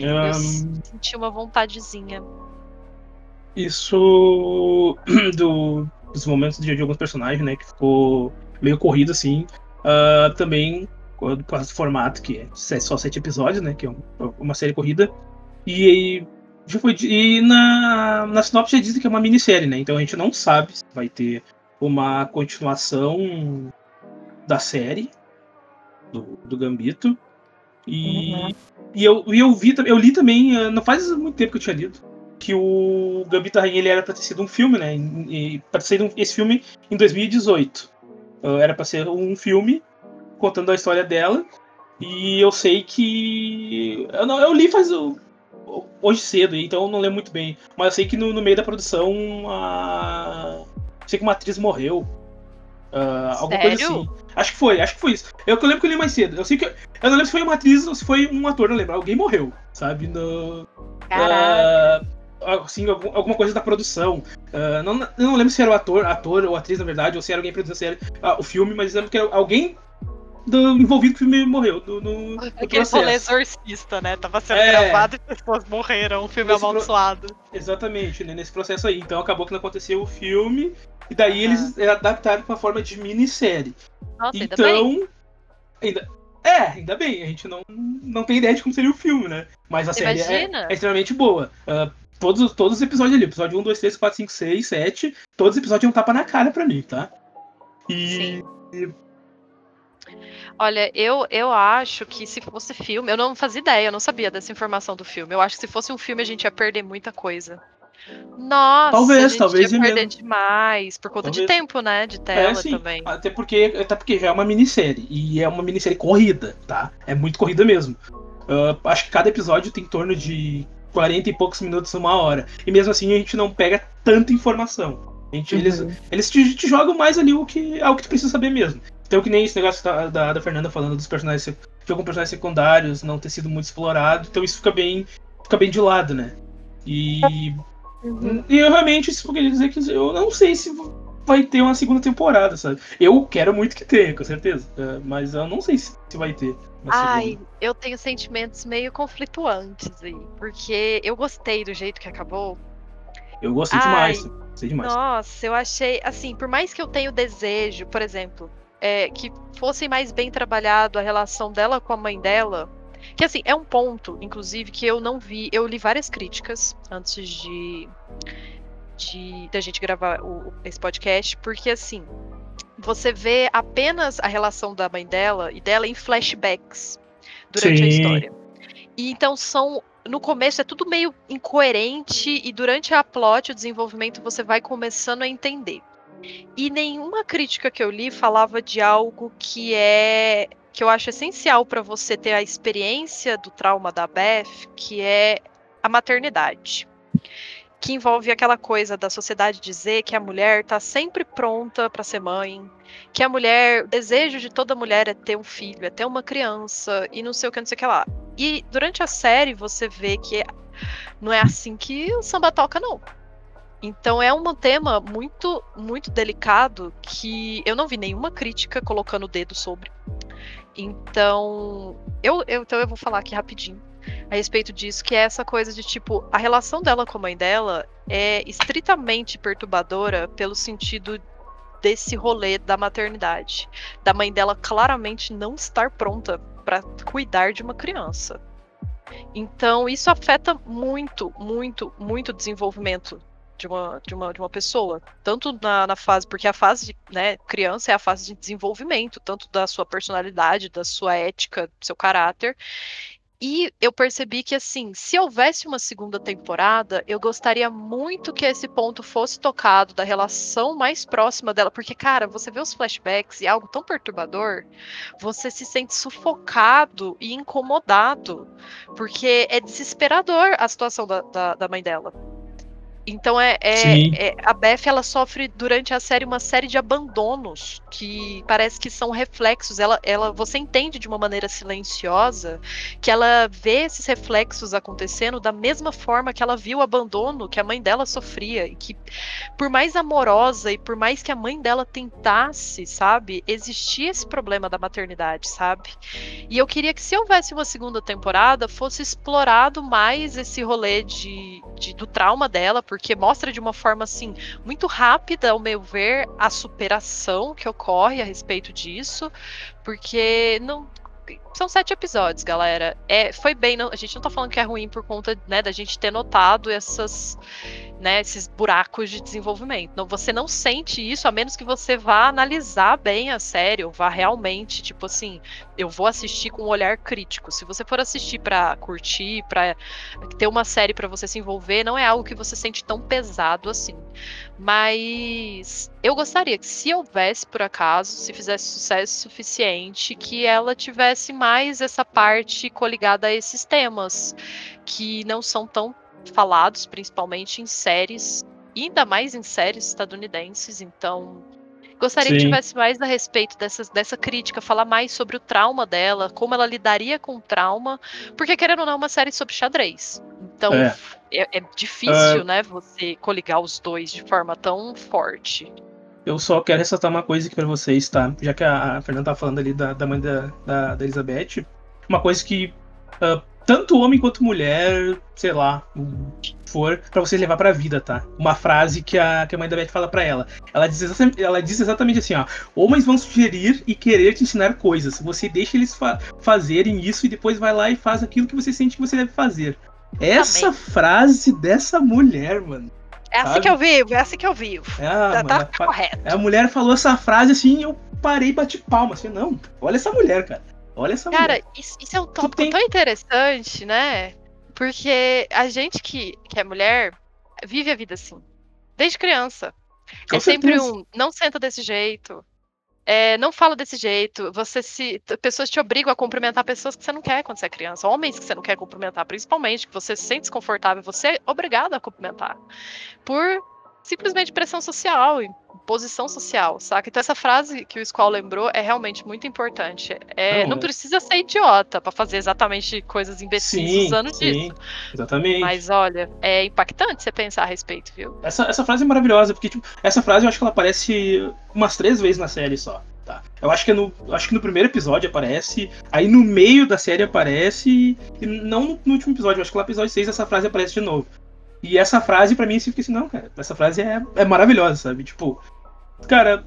Speaker 3: Eu
Speaker 4: Ahn,
Speaker 3: senti uma vontadezinha.
Speaker 4: isso [clears throat] do, dos momentos de, de alguns personagens, né, que ficou meio corrido assim. ah, também por causa do formato, que é só sete episódios, né, que é um- uma série corrida. E, di- e na, na sinopse já dizem que é uma minissérie, né? Então a gente não sabe se vai ter uma continuação da série do, do Gambito. E, e eu, e eu vi eu li também, ah, não faz muito tempo que eu tinha lido, que o Gambito da Rainha ele era pra ter sido um filme, né? E, e pra ter sido um- esse filme em 2018. Ah, era pra ser um filme contando a história dela. E eu sei que. Eu, não, eu li faz. Hoje cedo, então eu não lembro muito bem. Mas eu sei que no, no meio da produção. A... Sei que uma atriz morreu. Ah, alguma coisa assim. Acho que foi, acho que foi isso. Eu eu lembro que eu li mais cedo. Eu sei que. Eu não lembro se foi uma atriz ou se foi um ator, não lembro. Alguém morreu, sabe? No,
Speaker 3: Caraca.
Speaker 4: ah, assim, algum- alguma coisa da produção. Ah, não, eu não lembro se era o ator, ator ou atriz, na verdade, ou se era alguém produzindo série, ah, o filme, mas eu lembro que alguém do, envolvido o filme morreu. Do, no, no
Speaker 3: Aquele rolê exorcista, né? Tava sendo
Speaker 4: É.
Speaker 3: gravado e pessoas morreram. Um filme
Speaker 4: Esse pro-
Speaker 3: amaldiçoado.
Speaker 4: Exatamente, né, nesse processo aí. Então acabou que não aconteceu o filme, e daí
Speaker 3: Aham.
Speaker 4: eles eh, adaptaram pra forma de minissérie.
Speaker 3: Nossa, ainda
Speaker 4: então. Ainda, é, ainda bem, a gente não, não tem ideia de como seria o filme, né? Mas a série é, é extremamente boa. Ah, todos, todos os episódios ali, episódio 1, 2, 3, 4, 5, 6, 7, todos os episódios é um tapa na cara pra mim, tá? E.
Speaker 3: Sim. Olha, eu, eu acho que se fosse filme, eu não fazia ideia, eu não sabia dessa informação do filme. Eu acho que se fosse um filme a gente ia perder muita coisa. Nossa,
Speaker 4: Talvez,
Speaker 3: a gente
Speaker 4: talvez
Speaker 3: ia perder
Speaker 4: mesmo.
Speaker 3: demais. Por conta de
Speaker 4: Talvez.
Speaker 3: tempo, né? De tela
Speaker 4: É, sim.
Speaker 3: também.
Speaker 4: Até porque, até porque já é uma minissérie. E é uma minissérie corrida, tá? É muito corrida mesmo. Ah, acho que cada episódio tem em torno de 40 e poucos minutos, uma hora. E mesmo assim a gente não pega tanta informação. A gente, Eles,
Speaker 2: Uhum.
Speaker 4: eles te, te jogam mais ali o que, algo que tu precisa saber mesmo. Então que nem esse negócio da, da, da Fernanda falando dos personagens de alguns personagens secundários não ter sido muito explorado. Então isso fica bem. Fica bem de lado, né? E. E eu realmente, isso quer dizer que eu não sei se vai ter uma segunda temporada, sabe? Eu quero muito que tenha, com certeza. É, mas eu não sei se vai ter.
Speaker 3: Ai,
Speaker 4: segunda.
Speaker 3: eu tenho sentimentos meio conflituantes aí. Porque eu gostei do jeito que acabou.
Speaker 4: Eu gostei
Speaker 3: ai,
Speaker 4: demais. Gostei demais.
Speaker 3: Nossa, eu achei, assim, por mais que eu tenha o desejo, por exemplo, é, que fosse mais bem trabalhado a relação dela com a mãe dela, que assim, é um ponto, inclusive, que eu não vi, eu li várias críticas antes de, de da gente gravar o- esse podcast, porque assim, você vê apenas a relação da mãe dela e dela em flashbacks durante a
Speaker 4: Sim.
Speaker 3: história. E então são no começo é tudo meio incoerente e durante a plot, o desenvolvimento, você vai começando a entender. E nenhuma crítica que eu li falava de algo que é que eu acho essencial para você ter a experiência do trauma da Beth, que é a maternidade. Que envolve aquela coisa da sociedade dizer que a mulher está sempre pronta para ser mãe, que a mulher, o desejo de toda mulher é ter um filho, é ter uma criança e não sei o que, não sei o que lá. E durante a série você vê que não é assim que o samba toca, não. Então é um tema muito, muito delicado que eu não vi nenhuma crítica colocando o dedo sobre. Então, eu, eu- então eu vou falar aqui rapidinho a respeito disso, que é essa coisa de tipo, a relação dela com a mãe dela é estritamente perturbadora pelo sentido desse rolê da maternidade. Da mãe dela claramente não estar pronta para cuidar de uma criança. Então, isso afeta muito, muito, muito o desenvolvimento de uma, de uma, de uma pessoa. Tanto na, na fase, porque a fase, né, criança é a fase de desenvolvimento, tanto da sua personalidade, da sua ética, do seu caráter. E eu percebi que, assim, se houvesse uma segunda temporada, eu gostaria muito que esse ponto fosse tocado da relação mais próxima dela. Porque, cara, você vê os flashbacks e é algo tão perturbador, você se sente sufocado e incomodado. Porque é desesperador a situação da, da, da mãe dela. Então é, é- é- a Beth ela sofre durante a série uma série de abandonos que parece que são reflexos. Ela, ela, você entende de uma maneira silenciosa que ela vê esses reflexos acontecendo da mesma forma que ela viu o abandono que a mãe dela sofria e que por mais amorosa e por mais que a mãe dela tentasse, sabe, existia esse problema da maternidade, sabe? E eu queria que se houvesse uma segunda temporada fosse explorado mais esse rolê de, de- do trauma dela, porque mostra de uma forma assim muito rápida, ao meu ver, a superação que ocorre a respeito disso, porque não são sete episódios, galera. É, foi bem, não- a gente não tá falando que é ruim por conta, né, da gente ter notado essas, né, esses buracos de desenvolvimento. Não, você não sente isso a menos que você vá analisar bem a série, ou vá realmente, tipo assim, eu vou assistir com um olhar crítico. Se você for assistir pra curtir, pra ter uma série pra você se envolver, não é algo que você sente tão pesado assim. Mas eu gostaria que, se houvesse por acaso, se fizesse sucesso suficiente, que ela tivesse mais essa parte coligada a esses temas que não são tão falados, principalmente em séries, ainda mais em séries estadunidenses. Então, gostaria que
Speaker 4: Sim.
Speaker 3: tivesse mais a respeito dessas, dessa crítica, falar mais sobre o trauma dela, como ela lidaria com o trauma, porque querendo ou não, é uma série sobre xadrez. Então,
Speaker 4: É.
Speaker 3: é, é difícil, né, você coligar os dois de forma tão forte.
Speaker 4: Eu só quero ressaltar uma coisa aqui pra vocês, tá? Já que a, Fernanda tá falando ali da, da mãe da, da, da Elizabeth, uma coisa que ah, tanto homem quanto mulher, sei lá, o que for, pra vocês levar pra vida, tá? Uma frase que a, que a mãe da Beth fala pra ela. Ela diz, exatamente, ela diz exatamente assim, ó. Homens vão sugerir e querer te ensinar coisas. Você deixa eles fa fazerem isso e depois vai lá e faz aquilo que você sente que você deve fazer. Essa frase dessa mulher, mano.
Speaker 3: É assim
Speaker 4: Sabe?
Speaker 3: que eu vivo, é assim que eu vivo.
Speaker 4: É
Speaker 3: tá
Speaker 4: mano,
Speaker 3: tá
Speaker 4: a fa-
Speaker 3: correto.
Speaker 4: a mulher falou essa frase assim e eu parei e bati palma. Assim, não, olha essa mulher, cara. Olha essa
Speaker 3: Cara,
Speaker 4: mulher.
Speaker 3: isso, isso é um tópico
Speaker 4: tem-
Speaker 3: tão interessante, né? Porque a gente que, que é mulher, vive a vida assim. Desde criança.
Speaker 4: Com
Speaker 3: é sempre
Speaker 4: certeza.
Speaker 3: um, não senta desse jeito. É, não fala desse jeito. Você se. Pessoas te obrigam a cumprimentar pessoas que você não quer quando você é criança. Homens que você não quer cumprimentar, principalmente, que você se sente desconfortável, você é obrigado a cumprimentar. Por simplesmente pressão social e posição social, saca? Então essa frase que o Squall lembrou é realmente muito importante. É,
Speaker 4: Não,
Speaker 3: não
Speaker 4: é.
Speaker 3: precisa ser idiota pra fazer exatamente coisas imbecis
Speaker 4: Sim,
Speaker 3: usando
Speaker 4: sim,
Speaker 3: disso.
Speaker 4: exatamente.
Speaker 3: Mas olha, é impactante você pensar a respeito, viu?
Speaker 4: Essa, essa frase é maravilhosa, porque tipo, essa frase eu acho que ela aparece umas três vezes na série só. Tá? Eu acho que, é no, eu acho que no primeiro episódio aparece, aí no meio da série aparece, e não no, no último episódio, acho que lá no episódio 6 essa frase aparece de novo. E essa frase, pra mim, eu fica assim, não, cara, essa frase é, é maravilhosa, sabe? Tipo, cara,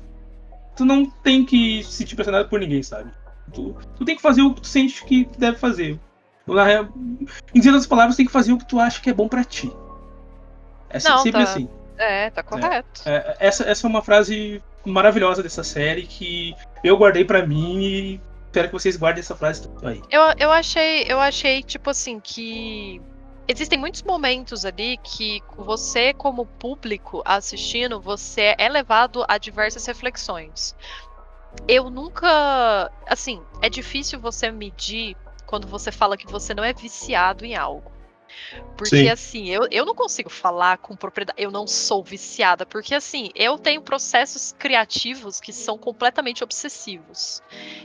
Speaker 4: tu não tem que se sentir pressionado por ninguém, sabe? Tu, tu tem que fazer o que tu sente que deve fazer. Na real, em dizer outras palavras, tem que fazer o que tu acha que é bom pra ti. É
Speaker 3: Não,
Speaker 4: sempre
Speaker 3: tá.
Speaker 4: assim.
Speaker 3: É, tá correto.
Speaker 4: É, essa, essa é uma frase maravilhosa dessa série que eu guardei pra mim e espero que vocês guardem essa frase aí.
Speaker 3: Eu, eu achei, eu achei, tipo assim, que existem muitos momentos ali que você, como público assistindo, você é levado a diversas reflexões. Eu nunca. Assim, é difícil você medir quando você fala que você não é viciado em algo. Porque,
Speaker 4: Sim.
Speaker 3: assim, eu, eu não consigo falar com propriedade. Eu não sou viciada, porque, assim, eu tenho processos criativos que são completamente obsessivos.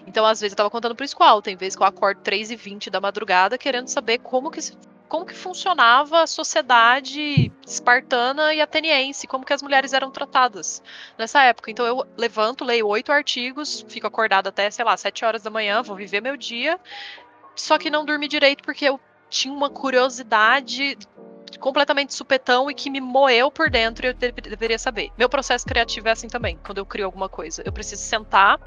Speaker 3: Então, às vezes, eu tava contando pro Squall, tem vezes que eu acordo 3 e 20 da madrugada querendo saber como que, se- como que funcionava a sociedade espartana e ateniense, como que as mulheres eram tratadas nessa época. Então, eu levanto, leio oito artigos, fico acordada até, sei lá, 7 horas da manhã, vou viver meu dia, só que não dormi direito porque eu tinha uma curiosidade completamente supetão e que me moeu por dentro e eu deve- deveria saber. Meu processo criativo é assim também, quando eu crio alguma coisa. Eu preciso sentar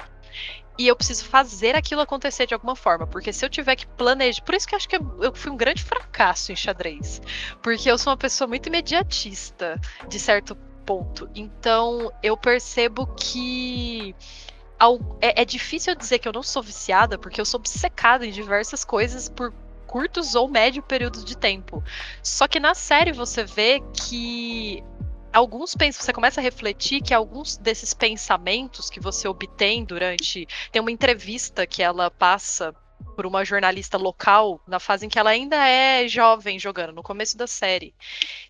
Speaker 3: e eu preciso fazer aquilo acontecer de alguma forma, porque se eu tiver que planejar, por isso que eu acho que eu fui um grande fracasso em xadrez, porque eu sou uma pessoa muito imediatista, de certo ponto. Então, eu percebo que é, é difícil dizer que eu não sou viciada, porque eu sou obcecada em diversas coisas por curtos ou médio períodos de tempo. Só que na série você vê que alguns pensam, você começa a refletir que alguns desses pensamentos que você obtém durante tem uma entrevista que ela passa por uma jornalista local na fase em que ela ainda é jovem jogando no começo da série,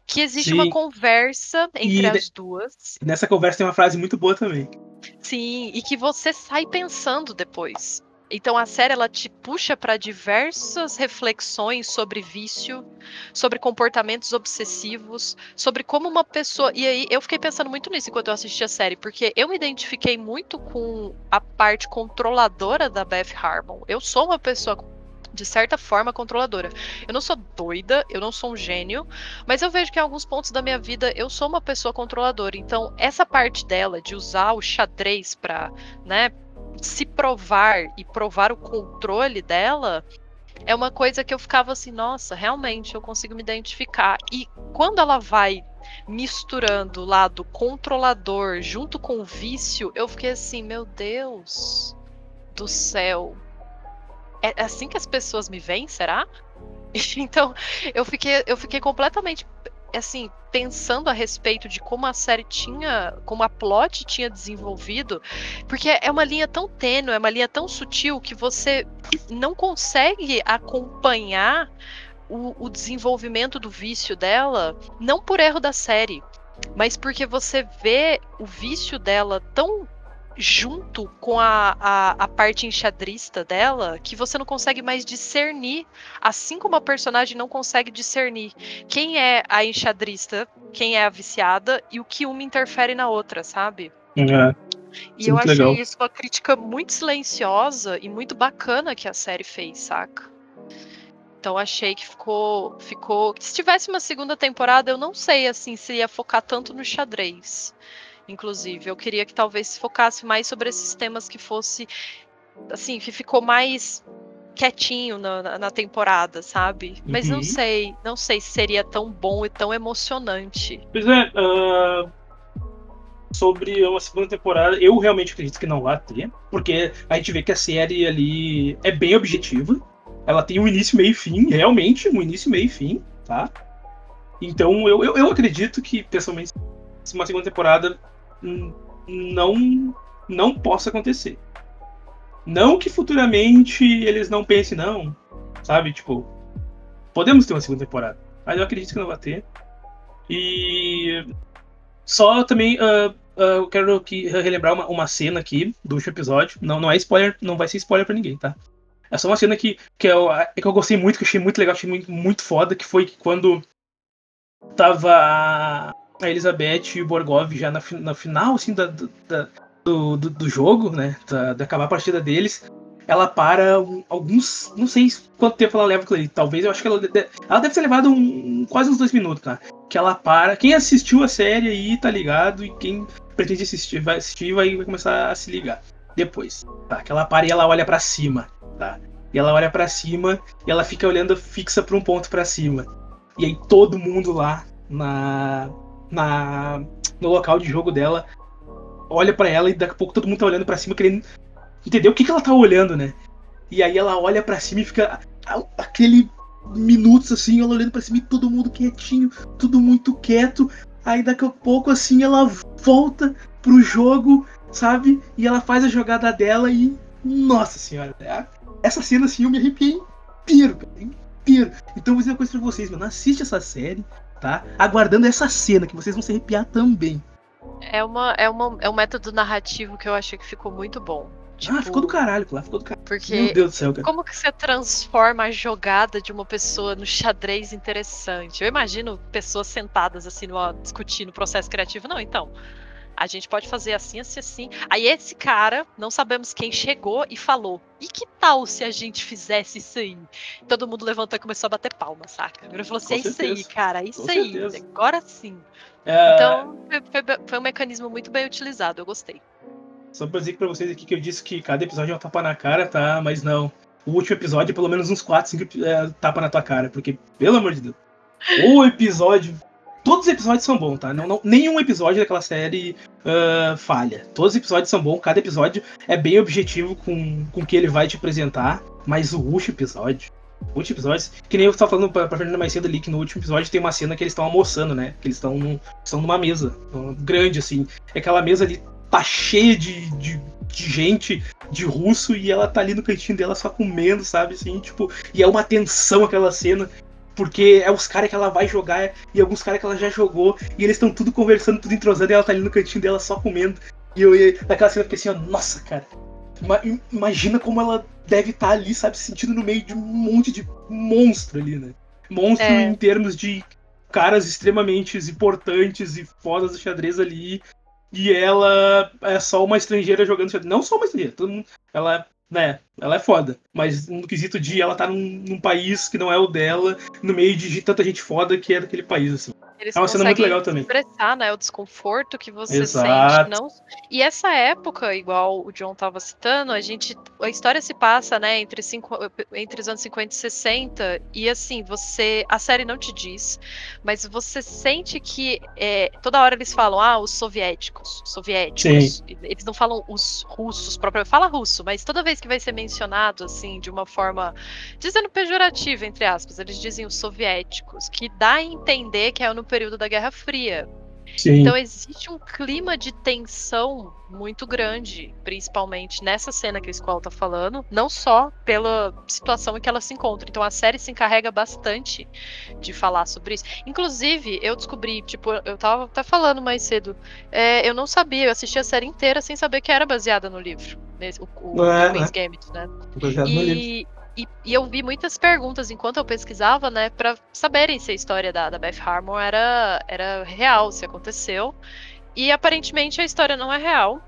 Speaker 3: que existe
Speaker 4: Sim.
Speaker 3: uma conversa entre
Speaker 4: E
Speaker 3: as duas.
Speaker 4: Nessa conversa tem uma frase muito boa também.
Speaker 3: Sim, e que você sai pensando depois. Então a série ela te puxa para diversas reflexões sobre vício, sobre comportamentos obsessivos, sobre como uma pessoa. E aí eu fiquei pensando muito nisso enquanto eu assisti a série, porque eu me identifiquei muito com a parte controladora da Beth Harmon. Eu sou uma pessoa de certa forma controladora. Eu não sou doida, eu não sou um gênio, mas eu vejo que em alguns pontos da minha vida eu sou uma pessoa controladora. Então, essa parte dela de usar o xadrez para, né, se provar e provar o controle dela é uma coisa que eu ficava assim, nossa, realmente eu consigo me identificar. E quando ela vai misturando o lado controlador junto com o vício, eu fiquei assim, meu Deus do céu. É assim que as pessoas me veem, será? [laughs] Então, eu fiquei, eu fiquei completamente assim, pensando a respeito de como a série tinha, como a plot tinha desenvolvido, porque é uma linha tão tênue, é uma linha tão sutil que você não consegue acompanhar o, o desenvolvimento do vício dela, não por erro da série, mas porque você vê o vício dela tão junto com a, a, a parte enxadrista dela que você não consegue mais discernir, assim como a personagem não consegue discernir quem é a enxadrista, quem é a viciada e o que uma interfere na outra, sabe?
Speaker 4: É,
Speaker 3: E
Speaker 4: é
Speaker 3: eu
Speaker 4: muito
Speaker 3: achei
Speaker 4: legal.
Speaker 3: isso uma crítica muito silenciosa e muito bacana que a série fez, saca? Então achei que ficou, ficou. Se tivesse uma segunda temporada, eu não sei assim se ia focar tanto no xadrez. Inclusive, eu queria que talvez se focasse mais sobre esses temas que fosse assim, que ficou mais quietinho na, na- temporada, sabe? Mas não
Speaker 4: Uhum.
Speaker 3: sei, não sei se seria tão bom e tão emocionante.
Speaker 4: Pois é, ah, sobre uma segunda temporada, eu realmente acredito que não vai ter, porque a gente vê que a série ali é bem objetiva. Ela tem um início, meio e fim, realmente, um início, meio e fim, tá? Então eu, eu, eu acredito que, pessoalmente, uma segunda temporada não, não possa acontecer. Não que futuramente eles não pensem, não. Sabe? Tipo, podemos ter uma segunda temporada. Mas eu acredito que não vai ter. E só também uh, uh, eu quero que, relembrar uma, uma cena aqui do último episódio. Não, não é spoiler, não vai ser spoiler para ninguém, tá? É só uma cena que, que, eu, é que eu gostei muito, que eu achei muito legal, achei muito, muito foda, que foi quando tava a Elizabeth e o Borgov já na, na final, assim, da, da do, do, do, jogo, né? Da, de acabar a partida deles. Ela para alguns. Não sei quanto tempo ela leva com ele. Talvez eu acho que ela, ela deve ter levado um, quase uns dois minutos, cara. Que ela para. Quem assistiu a série aí tá ligado. E quem pretende assistir vai assistir vai, vai começar a se ligar. Depois. Tá? Que ela para e ela olha para cima. Tá? E ela olha para cima e ela fica olhando fixa para um ponto para cima. E aí todo mundo lá na, na no local de jogo dela olha para ela e daqui a pouco todo mundo tá olhando para cima querendo entender o que, que ela tá olhando, né? E aí ela olha para cima e fica aquele minutos assim, ela olhando para cima e todo mundo quietinho, tudo muito quieto. Aí daqui a pouco assim ela volta pro jogo, sabe? E ela faz a jogada dela e nossa senhora, é, essa cena assim eu me arrepiei inteiro, cara, inteiro. Então vou dizer uma coisa pra vocês, mano, assiste essa série, tá? Aguardando essa cena que vocês vão se arrepiar também.
Speaker 3: É, uma, é, uma, é um método narrativo que eu achei que ficou muito bom.
Speaker 4: Tipo, ah, ficou do caralho, lá, ficou do caralho.
Speaker 3: Porque
Speaker 4: Meu Deus do céu, cara.
Speaker 3: Como que você transforma a jogada de uma pessoa no xadrez interessante? Eu imagino pessoas sentadas assim, no, discutindo o processo criativo. Não, então, a gente pode fazer assim, assim, assim. Aí esse cara, não sabemos quem, chegou e falou: e que tal se a gente fizesse isso aí? Todo mundo levantou e começou a bater palma, saca? Ele falou assim: é isso aí, cara, é isso Com aí, certeza. agora sim. É... Então, foi, foi, um mecanismo muito bem utilizado, eu gostei.
Speaker 4: Só pra dizer pra vocês aqui que eu disse que cada episódio é um tapa na cara, tá? Mas não. O último episódio é pelo menos uns 4, 5 é, tapa na tua cara, porque, pelo amor de Deus. O episódio Todos os episódios são bons, tá? Não, não, nenhum episódio daquela série uh, falha. Todos os episódios são bons, cada episódio é bem objetivo com, o que ele vai te apresentar. Mas o último episódio. O último episódio, que nem eu estava falando pra, pra Fernanda mais cedo ali, que no último episódio tem uma cena que eles estão almoçando, né? Que eles estão num, numa mesa grande, assim. É aquela mesa ali tá cheia de, de, de, gente, de russo, e ela tá ali no cantinho dela só comendo, sabe? Assim, tipo, e é uma tensão aquela cena porque é os caras que ela vai jogar e alguns caras que ela já jogou, e eles estão tudo conversando, tudo entrosando, e ela tá ali no cantinho dela só comendo. E eu, naquela cena, eu fiquei assim, ó, nossa, cara, imagina como ela deve estar tá ali, sabe, sentindo no meio de um monte de monstro ali, né? Monstro é. em termos de caras extremamente importantes e fodas do xadrez ali. E ela é só uma estrangeira jogando xadrez. Não só uma estrangeira, mundo. Ela né, ela é foda. Mas no quesito de ela tá num, num, país que não é o dela, no meio de tanta gente foda que é daquele país, assim.
Speaker 3: Eles é uma cena muito legal também. expressar, né, o desconforto que você Exato. sente, não. E essa época, igual o John estava citando, a gente, a história se passa, né, entre, cinco, entre os anos 50 e 60, e assim, você, a série não te diz, mas você sente que é, toda hora eles falam, ah, os soviéticos, soviéticos. Sim. Eles não falam os russos propriamente, fala russo, mas toda vez que vai ser mencionado, assim, de uma forma, dizendo pejorativa, entre aspas, eles dizem os soviéticos, que dá a entender que é no período da Guerra Fria. Sim. Então existe um clima de tensão muito grande, principalmente nessa cena que a escola tá falando, não só pela situação em que ela se encontra. Então a série se encarrega bastante de falar sobre isso. Inclusive, eu descobri, tipo, eu tava até falando mais cedo, é, eu não sabia, eu assisti a série inteira sem saber que era baseada no livro. Nesse, o, o é, Queen's é. Gambit, né? Baseado e, no livro. E, e, eu vi muitas perguntas enquanto eu pesquisava, né, para saberem se a história da, da Beth Harmon era, era real, se aconteceu. E aparentemente a história não é real.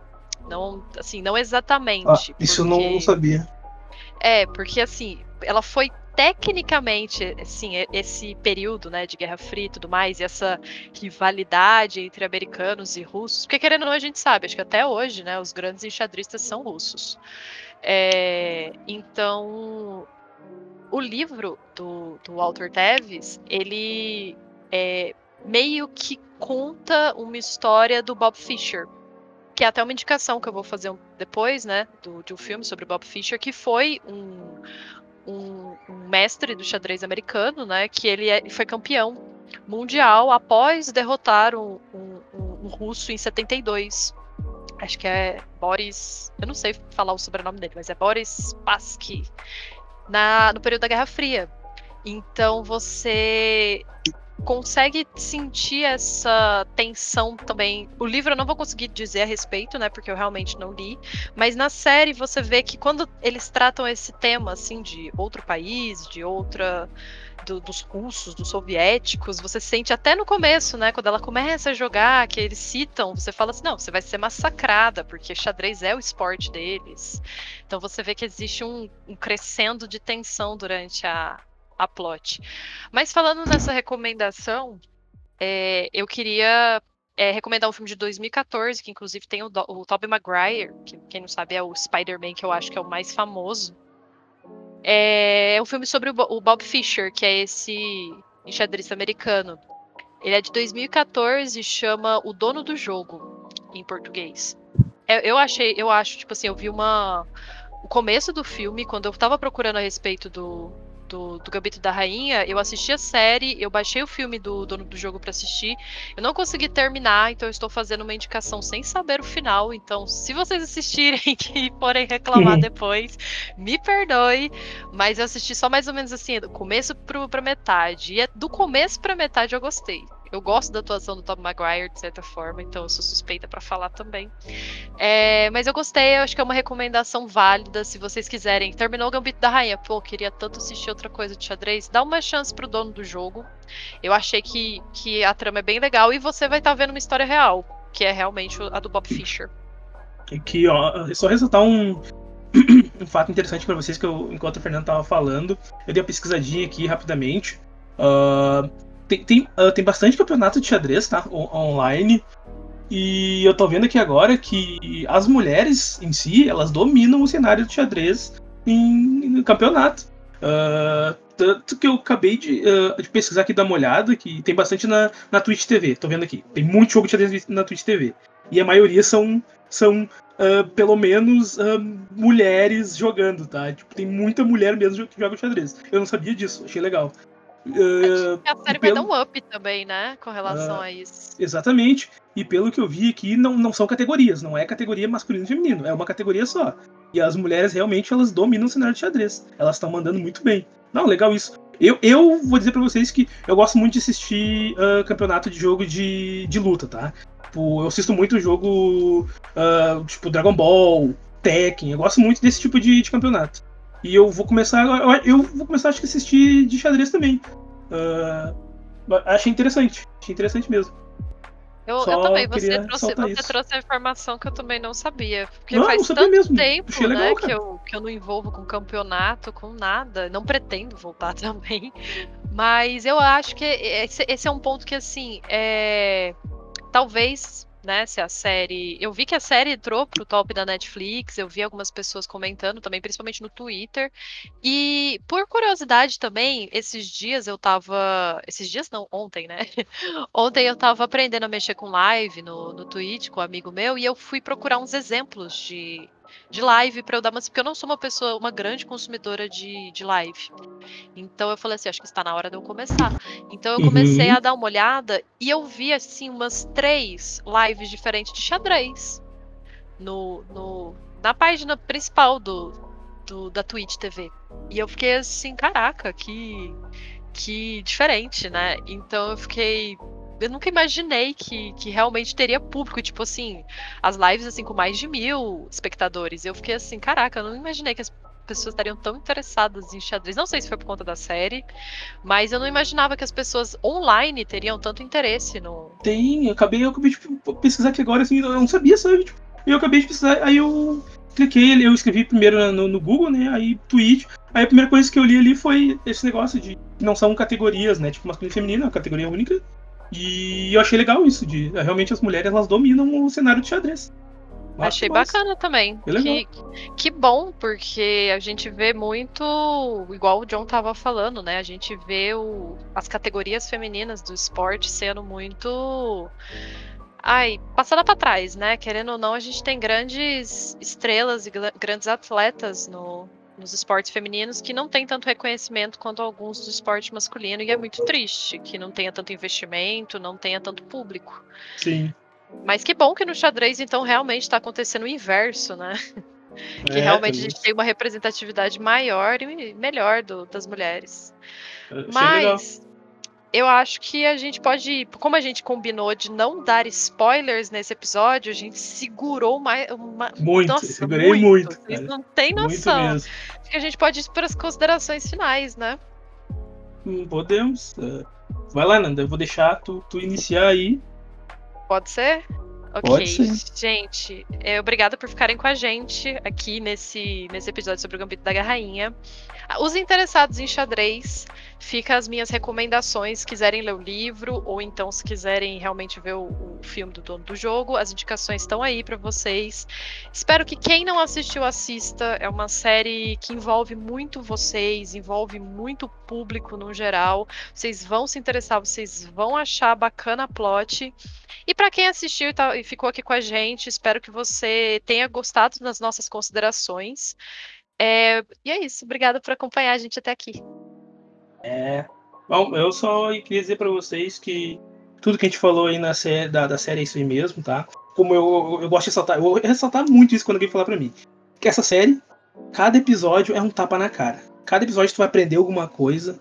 Speaker 3: Não, assim, não exatamente.
Speaker 4: Ah, isso porque... não, não sabia.
Speaker 3: É, porque assim, ela foi tecnicamente, assim, esse período, né, de Guerra Fria e tudo mais, e essa rivalidade entre americanos e russos, porque querendo ou não a gente sabe, acho que até hoje, né, os grandes enxadristas são russos. É, então, o livro do, do Walter Tevis, ele é, meio que conta uma história do Bob Fischer, que é até uma indicação que eu vou fazer depois, né, do, de um filme sobre Bob Fischer, que foi um, um, um mestre do xadrez americano, né, que ele, é, foi campeão mundial após derrotar um, um, um russo em 72. Acho que é Boris. Eu não sei falar o sobrenome dele, mas é Boris Spassky. Na, no período da Guerra Fria. Então você consegue sentir essa tensão também. O livro eu não vou conseguir dizer a respeito, né, porque eu realmente não li, mas na série você vê que quando eles tratam esse tema assim de outro país, de outra do, dos russos, dos soviéticos, você sente até no começo, né, quando ela começa a jogar, que eles citam, você fala assim, não, você vai ser massacrada, porque xadrez é o esporte deles. Então você vê que existe um, um crescendo de tensão durante a, a plot. Mas falando nessa recomendação, é, eu queria é, recomendar um filme de 2014, que inclusive tem o, o Tobey Maguire, que quem não sabe é o Spider-Man, que eu acho que é o mais famoso. É, é um filme sobre o, o Bob Fischer, que é esse enxadrista americano. Ele é de 2014 e chama O Dono do Jogo, em português. Eu, é, eu achei, eu acho, tipo assim, eu vi uma. O começo do filme, quando eu tava procurando a respeito do, do, do Gambito da Rainha, eu assisti a série, eu baixei o filme do dono do jogo para assistir. Eu não consegui terminar, então eu estou fazendo uma indicação sem saber o final. Então, se vocês assistirem [laughs] e forem reclamar depois, me perdoe. Mas eu assisti só mais ou menos assim, do começo pro, pra metade. E é do começo pra metade eu gostei. Eu gosto da atuação do Tom Maguire, de certa forma, então eu sou suspeita para falar também. É, mas eu gostei, eu acho que é uma recomendação válida se vocês quiserem. Terminou o Gambito da Rainha, pô, queria tanto assistir outra coisa de xadrez. Dá uma chance pro dono do jogo. Eu achei que, que a trama é bem legal e você vai estar tá vendo uma história real, que é realmente a do Bob Fischer.
Speaker 4: Aqui, ó, só ressaltar um, [clears throat] um fato interessante para vocês que eu, enquanto o Fernando tava falando, eu dei uma pesquisadinha aqui rapidamente. Uh, tem, tem, uh, tem bastante campeonato de xadrez, tá? O, online. E eu tô vendo aqui agora que as mulheres em si, elas dominam o cenário de xadrez em, em campeonato. Uh, tanto que eu acabei de, uh, de, pesquisar aqui, dar uma olhada, que tem bastante na, na Twitch TV. Tô vendo aqui. Tem muito jogo de xadrez na Twitch TV. E a maioria são, são uh, pelo menos, mulheres jogando, tá? Tipo, tem muita mulher mesmo que joga xadrez. Eu não sabia disso, achei legal.
Speaker 3: Uh, a série vai dar um up também, né? Com relação uh, a isso.
Speaker 4: Exatamente. E pelo que eu vi aqui, não, não são categorias. Não é categoria masculino e feminino. É uma categoria só. E as mulheres realmente elas dominam o cenário de xadrez. Elas estão mandando muito bem. Não, legal isso. Eu, eu vou dizer para vocês que eu gosto muito de assistir uh, campeonato de jogo de, de luta, tá? Tipo, eu assisto muito jogo uh, tipo Dragon Ball, Tekken. Eu gosto muito desse tipo de, de campeonato. E eu vou começar. Eu vou começar, acho que, assistir de xadrez também. Uh, achei interessante. Achei interessante mesmo.
Speaker 3: Eu, eu também, você, trouxe, você trouxe, a informação que eu também não sabia. Porque
Speaker 4: não,
Speaker 3: faz
Speaker 4: tanto
Speaker 3: mesmo. tempo né, que, eu, que eu não envolvo com campeonato, com nada. Não pretendo voltar [laughs] também. Mas eu acho que esse, esse é um ponto que, assim, é... talvez né, se a série. Eu vi que a série entrou pro top da Netflix, eu vi algumas pessoas comentando também, principalmente no Twitter. E por curiosidade também, esses dias eu tava. Esses dias não, ontem, né? [laughs] ontem eu tava aprendendo a mexer com live no, no Twitch com um amigo meu e eu fui procurar uns exemplos de de live para eu dar uma. Porque eu não sou uma pessoa, uma grande consumidora de, de live. Então eu falei assim, acho que está na hora de eu começar. Então eu comecei uhum. a dar uma olhada e eu vi assim umas três lives diferentes de xadrez no, no na página principal do, do da Twitch TV. E eu fiquei assim, caraca, que que diferente, né? Então eu fiquei eu nunca imaginei que, que realmente teria público, tipo assim, as lives assim com mais de mil espectadores. Eu fiquei assim, caraca, eu não imaginei que as pessoas estariam tão interessadas em xadrez. Não sei se foi por conta da série, mas eu não imaginava que as pessoas online teriam tanto interesse no.
Speaker 4: Tem, eu acabei, eu acabei de pesquisar aqui agora, assim, eu não sabia, sabe? Tipo, eu acabei de pesquisar, aí eu cliquei, eu escrevi primeiro no, no, Google, né? Aí Twitch. Aí a primeira coisa que eu li ali foi esse negócio de não são categorias, né? Tipo masculino e feminino, é uma categoria única. E eu achei legal isso, de realmente as mulheres elas dominam o cenário de xadrez.
Speaker 3: Achei bacana também. Que, que bom, porque a gente vê muito, igual o John tava falando, né? A gente vê o, as categorias femininas do esporte sendo muito. Ai, passada para trás, né? Querendo ou não, a gente tem grandes estrelas e grandes atletas no, nos esportes femininos que não tem tanto reconhecimento quanto alguns do esporte masculino e é muito triste que não tenha tanto investimento, não tenha tanto público.
Speaker 4: Sim.
Speaker 3: Mas que bom que no xadrez então realmente está acontecendo o inverso, né? que é, realmente a gente tem uma representatividade maior e melhor do, das mulheres.
Speaker 4: É,
Speaker 3: Mas eu acho que a gente pode, como a gente combinou de não dar spoilers nesse episódio, a gente segurou mais. Uma,
Speaker 4: muito,
Speaker 3: nossa,
Speaker 4: segurei muito. muito
Speaker 3: Vocês não tem noção. Acho que a gente pode ir para as considerações finais, né?
Speaker 4: Hum, podemos. É. Vai lá, Nanda, eu vou deixar tu, tu iniciar aí.
Speaker 3: Pode ser? Ok, gente, é, obrigada por ficarem com a gente aqui nesse, nesse episódio sobre o Gambito da Rainha. Os interessados em xadrez, fica as minhas recomendações, se quiserem ler o livro ou então se quiserem realmente ver o, o filme do dono do jogo, as indicações estão aí para vocês. Espero que quem não assistiu assista, é uma série que envolve muito vocês, envolve muito público no geral. Vocês vão se interessar, vocês vão achar bacana a plot. E para quem assistiu e, tá, e ficou aqui com a gente, espero que você tenha gostado das nossas considerações. É, e é isso. Obrigada por acompanhar a gente até aqui.
Speaker 4: É. Bom, eu só queria dizer para vocês que tudo que a gente falou aí na série, da, da série é isso aí mesmo, tá? Como eu, eu, eu gosto de ressaltar, eu ressaltar muito isso quando alguém falar para mim. Que essa série, cada episódio é um tapa na cara. Cada episódio tu vai aprender alguma coisa.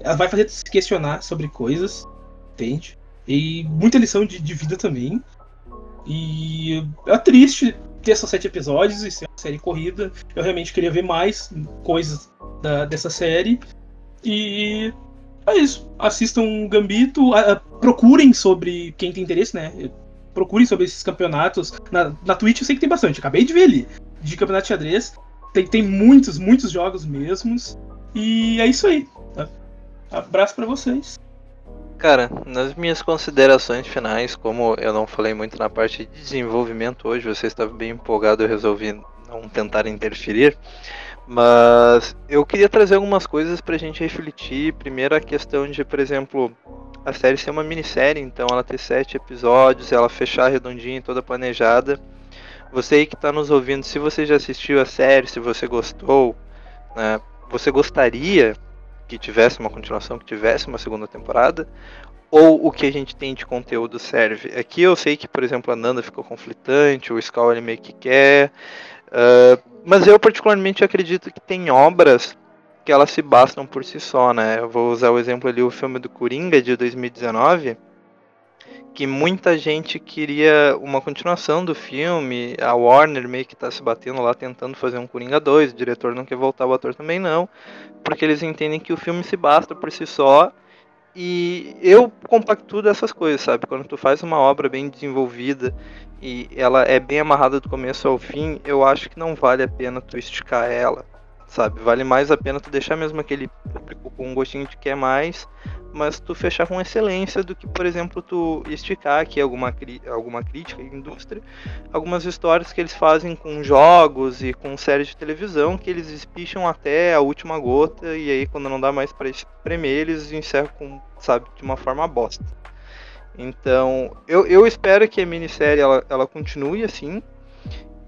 Speaker 4: Ela vai fazer tu se questionar sobre coisas, entende? E muita lição de, de vida também. E é triste ter só sete episódios e ser uma série corrida. Eu realmente queria ver mais coisas da, dessa série. E é isso. Assistam Gambito, procurem sobre quem tem interesse, né? Procurem sobre esses campeonatos. Na, na Twitch eu sei que tem bastante, acabei de ver ali. De campeonato de xadrez. Tem, tem muitos, muitos jogos mesmos. E é isso aí. Tá? Abraço para vocês.
Speaker 2: Cara, nas minhas considerações finais, como eu não falei muito na parte de desenvolvimento hoje, você estava bem empolgado, eu resolvi não tentar interferir. Mas eu queria trazer algumas coisas pra gente refletir. Primeiro a questão de, por exemplo, a série ser uma minissérie, então ela ter sete episódios, ela fechar redondinha, toda planejada. Você aí que está nos ouvindo, se você já assistiu a série, se você gostou, né, você gostaria que tivesse uma continuação, que tivesse uma segunda temporada, ou o que a gente tem de conteúdo serve. Aqui eu sei que, por exemplo, a Nanda ficou conflitante, o Skull ele meio que quer, uh, mas eu particularmente acredito que tem obras que elas se bastam por si só, né? Eu vou usar o exemplo ali, o filme do Coringa de 2019, que muita gente queria uma continuação do filme, a Warner meio que tá se batendo lá tentando fazer um Coringa 2, o diretor não quer voltar, o ator também não, porque eles entendem que o filme se basta por si só, e eu compacto dessas coisas, sabe? Quando tu faz uma obra bem desenvolvida e ela é bem amarrada do começo ao fim, eu acho que não vale a pena tu esticar ela, sabe? Vale mais a pena tu deixar mesmo aquele público com um gostinho de quer mais, mas tu fechar com excelência do que, por exemplo, tu esticar aqui alguma, alguma crítica à indústria, algumas histórias que eles fazem com jogos e com séries de televisão que eles espicham até a última gota e aí quando não dá mais para espremer, eles encerram com, sabe, de uma forma bosta. Então, eu, eu espero que a minissérie ela, ela continue assim,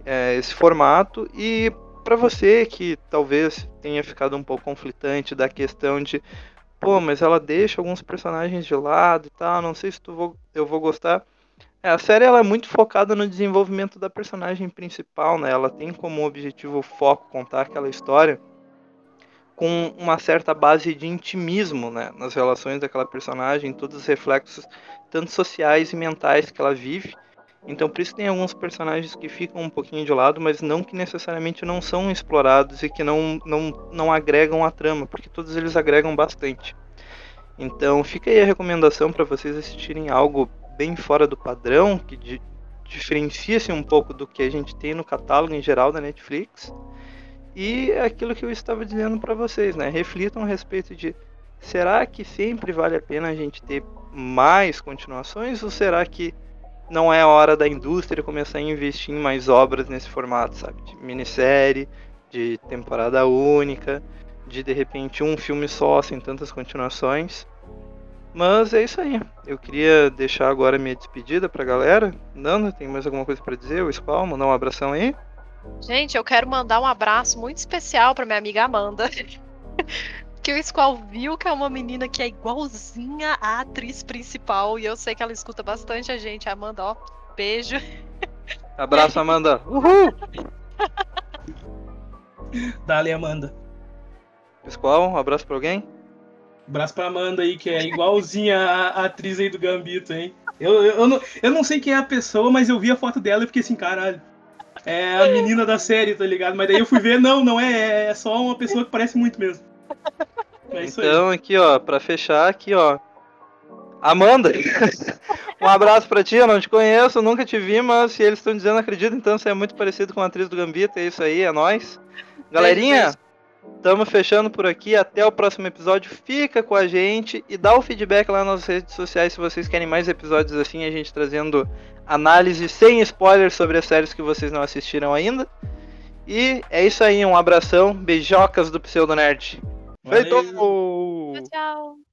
Speaker 2: é, esse formato e para você que talvez tenha ficado um pouco conflitante da questão de pô, mas ela deixa alguns personagens de lado e tal, não sei se tu vou, eu vou gostar. É, a série ela é muito focada no desenvolvimento da personagem principal, né? Ela tem como objetivo foco contar aquela história com uma certa base de intimismo, né, nas relações daquela personagem, todos os reflexos tanto sociais e mentais que ela vive. Então por isso tem alguns personagens que ficam um pouquinho de lado, mas não que necessariamente não são explorados e que não, não, não agregam a trama, porque todos eles agregam bastante. Então fica aí a recomendação para vocês assistirem algo bem fora do padrão, que di diferencia-se um pouco do que a gente tem no catálogo em geral da Netflix. E é aquilo que eu estava dizendo para vocês, né? Reflitam a respeito de será que sempre vale a pena a gente ter mais continuações ou será que não é hora da indústria começar a investir em mais obras nesse formato, sabe? De minissérie, de temporada única, de de repente um filme só, sem tantas continuações. Mas é isso aí. Eu queria deixar agora minha despedida pra galera. Nando, tem mais alguma coisa para dizer? O Squall, mandar um abração aí.
Speaker 3: Gente, eu quero mandar um abraço muito especial pra minha amiga Amanda. [laughs] que o Squall viu que é uma menina que é igualzinha à atriz principal. E eu sei que ela escuta bastante a gente. Amanda, ó, beijo.
Speaker 2: Abraço, Amanda. Uhul! [laughs]
Speaker 4: Dale, Amanda.
Speaker 2: Squall, um abraço pra alguém?
Speaker 4: Abraço pra Amanda aí, que é igualzinha a, a atriz aí do Gambito, hein? Eu, eu, eu, não, eu não sei quem é a pessoa, mas eu vi a foto dela e fiquei assim, caralho. É a menina da série, tá ligado? Mas daí eu fui ver, não, não é, é só uma pessoa que parece muito mesmo.
Speaker 2: É então, aqui, ó, pra fechar, aqui, ó. Amanda, [laughs] um abraço pra ti, eu não te conheço, nunca te vi, mas se eles estão dizendo, acredito, então você é muito parecido com a atriz do Gambito, é isso aí, é nóis. Galerinha. Estamos fechando por aqui. Até o próximo episódio. Fica com a gente e dá o feedback lá nas redes sociais se vocês querem mais episódios assim, a gente trazendo análise sem spoilers sobre as séries que vocês não assistiram ainda. E é isso aí, um abração, beijocas do Pseudo Nerd.
Speaker 3: Feito! Tchau, tchau.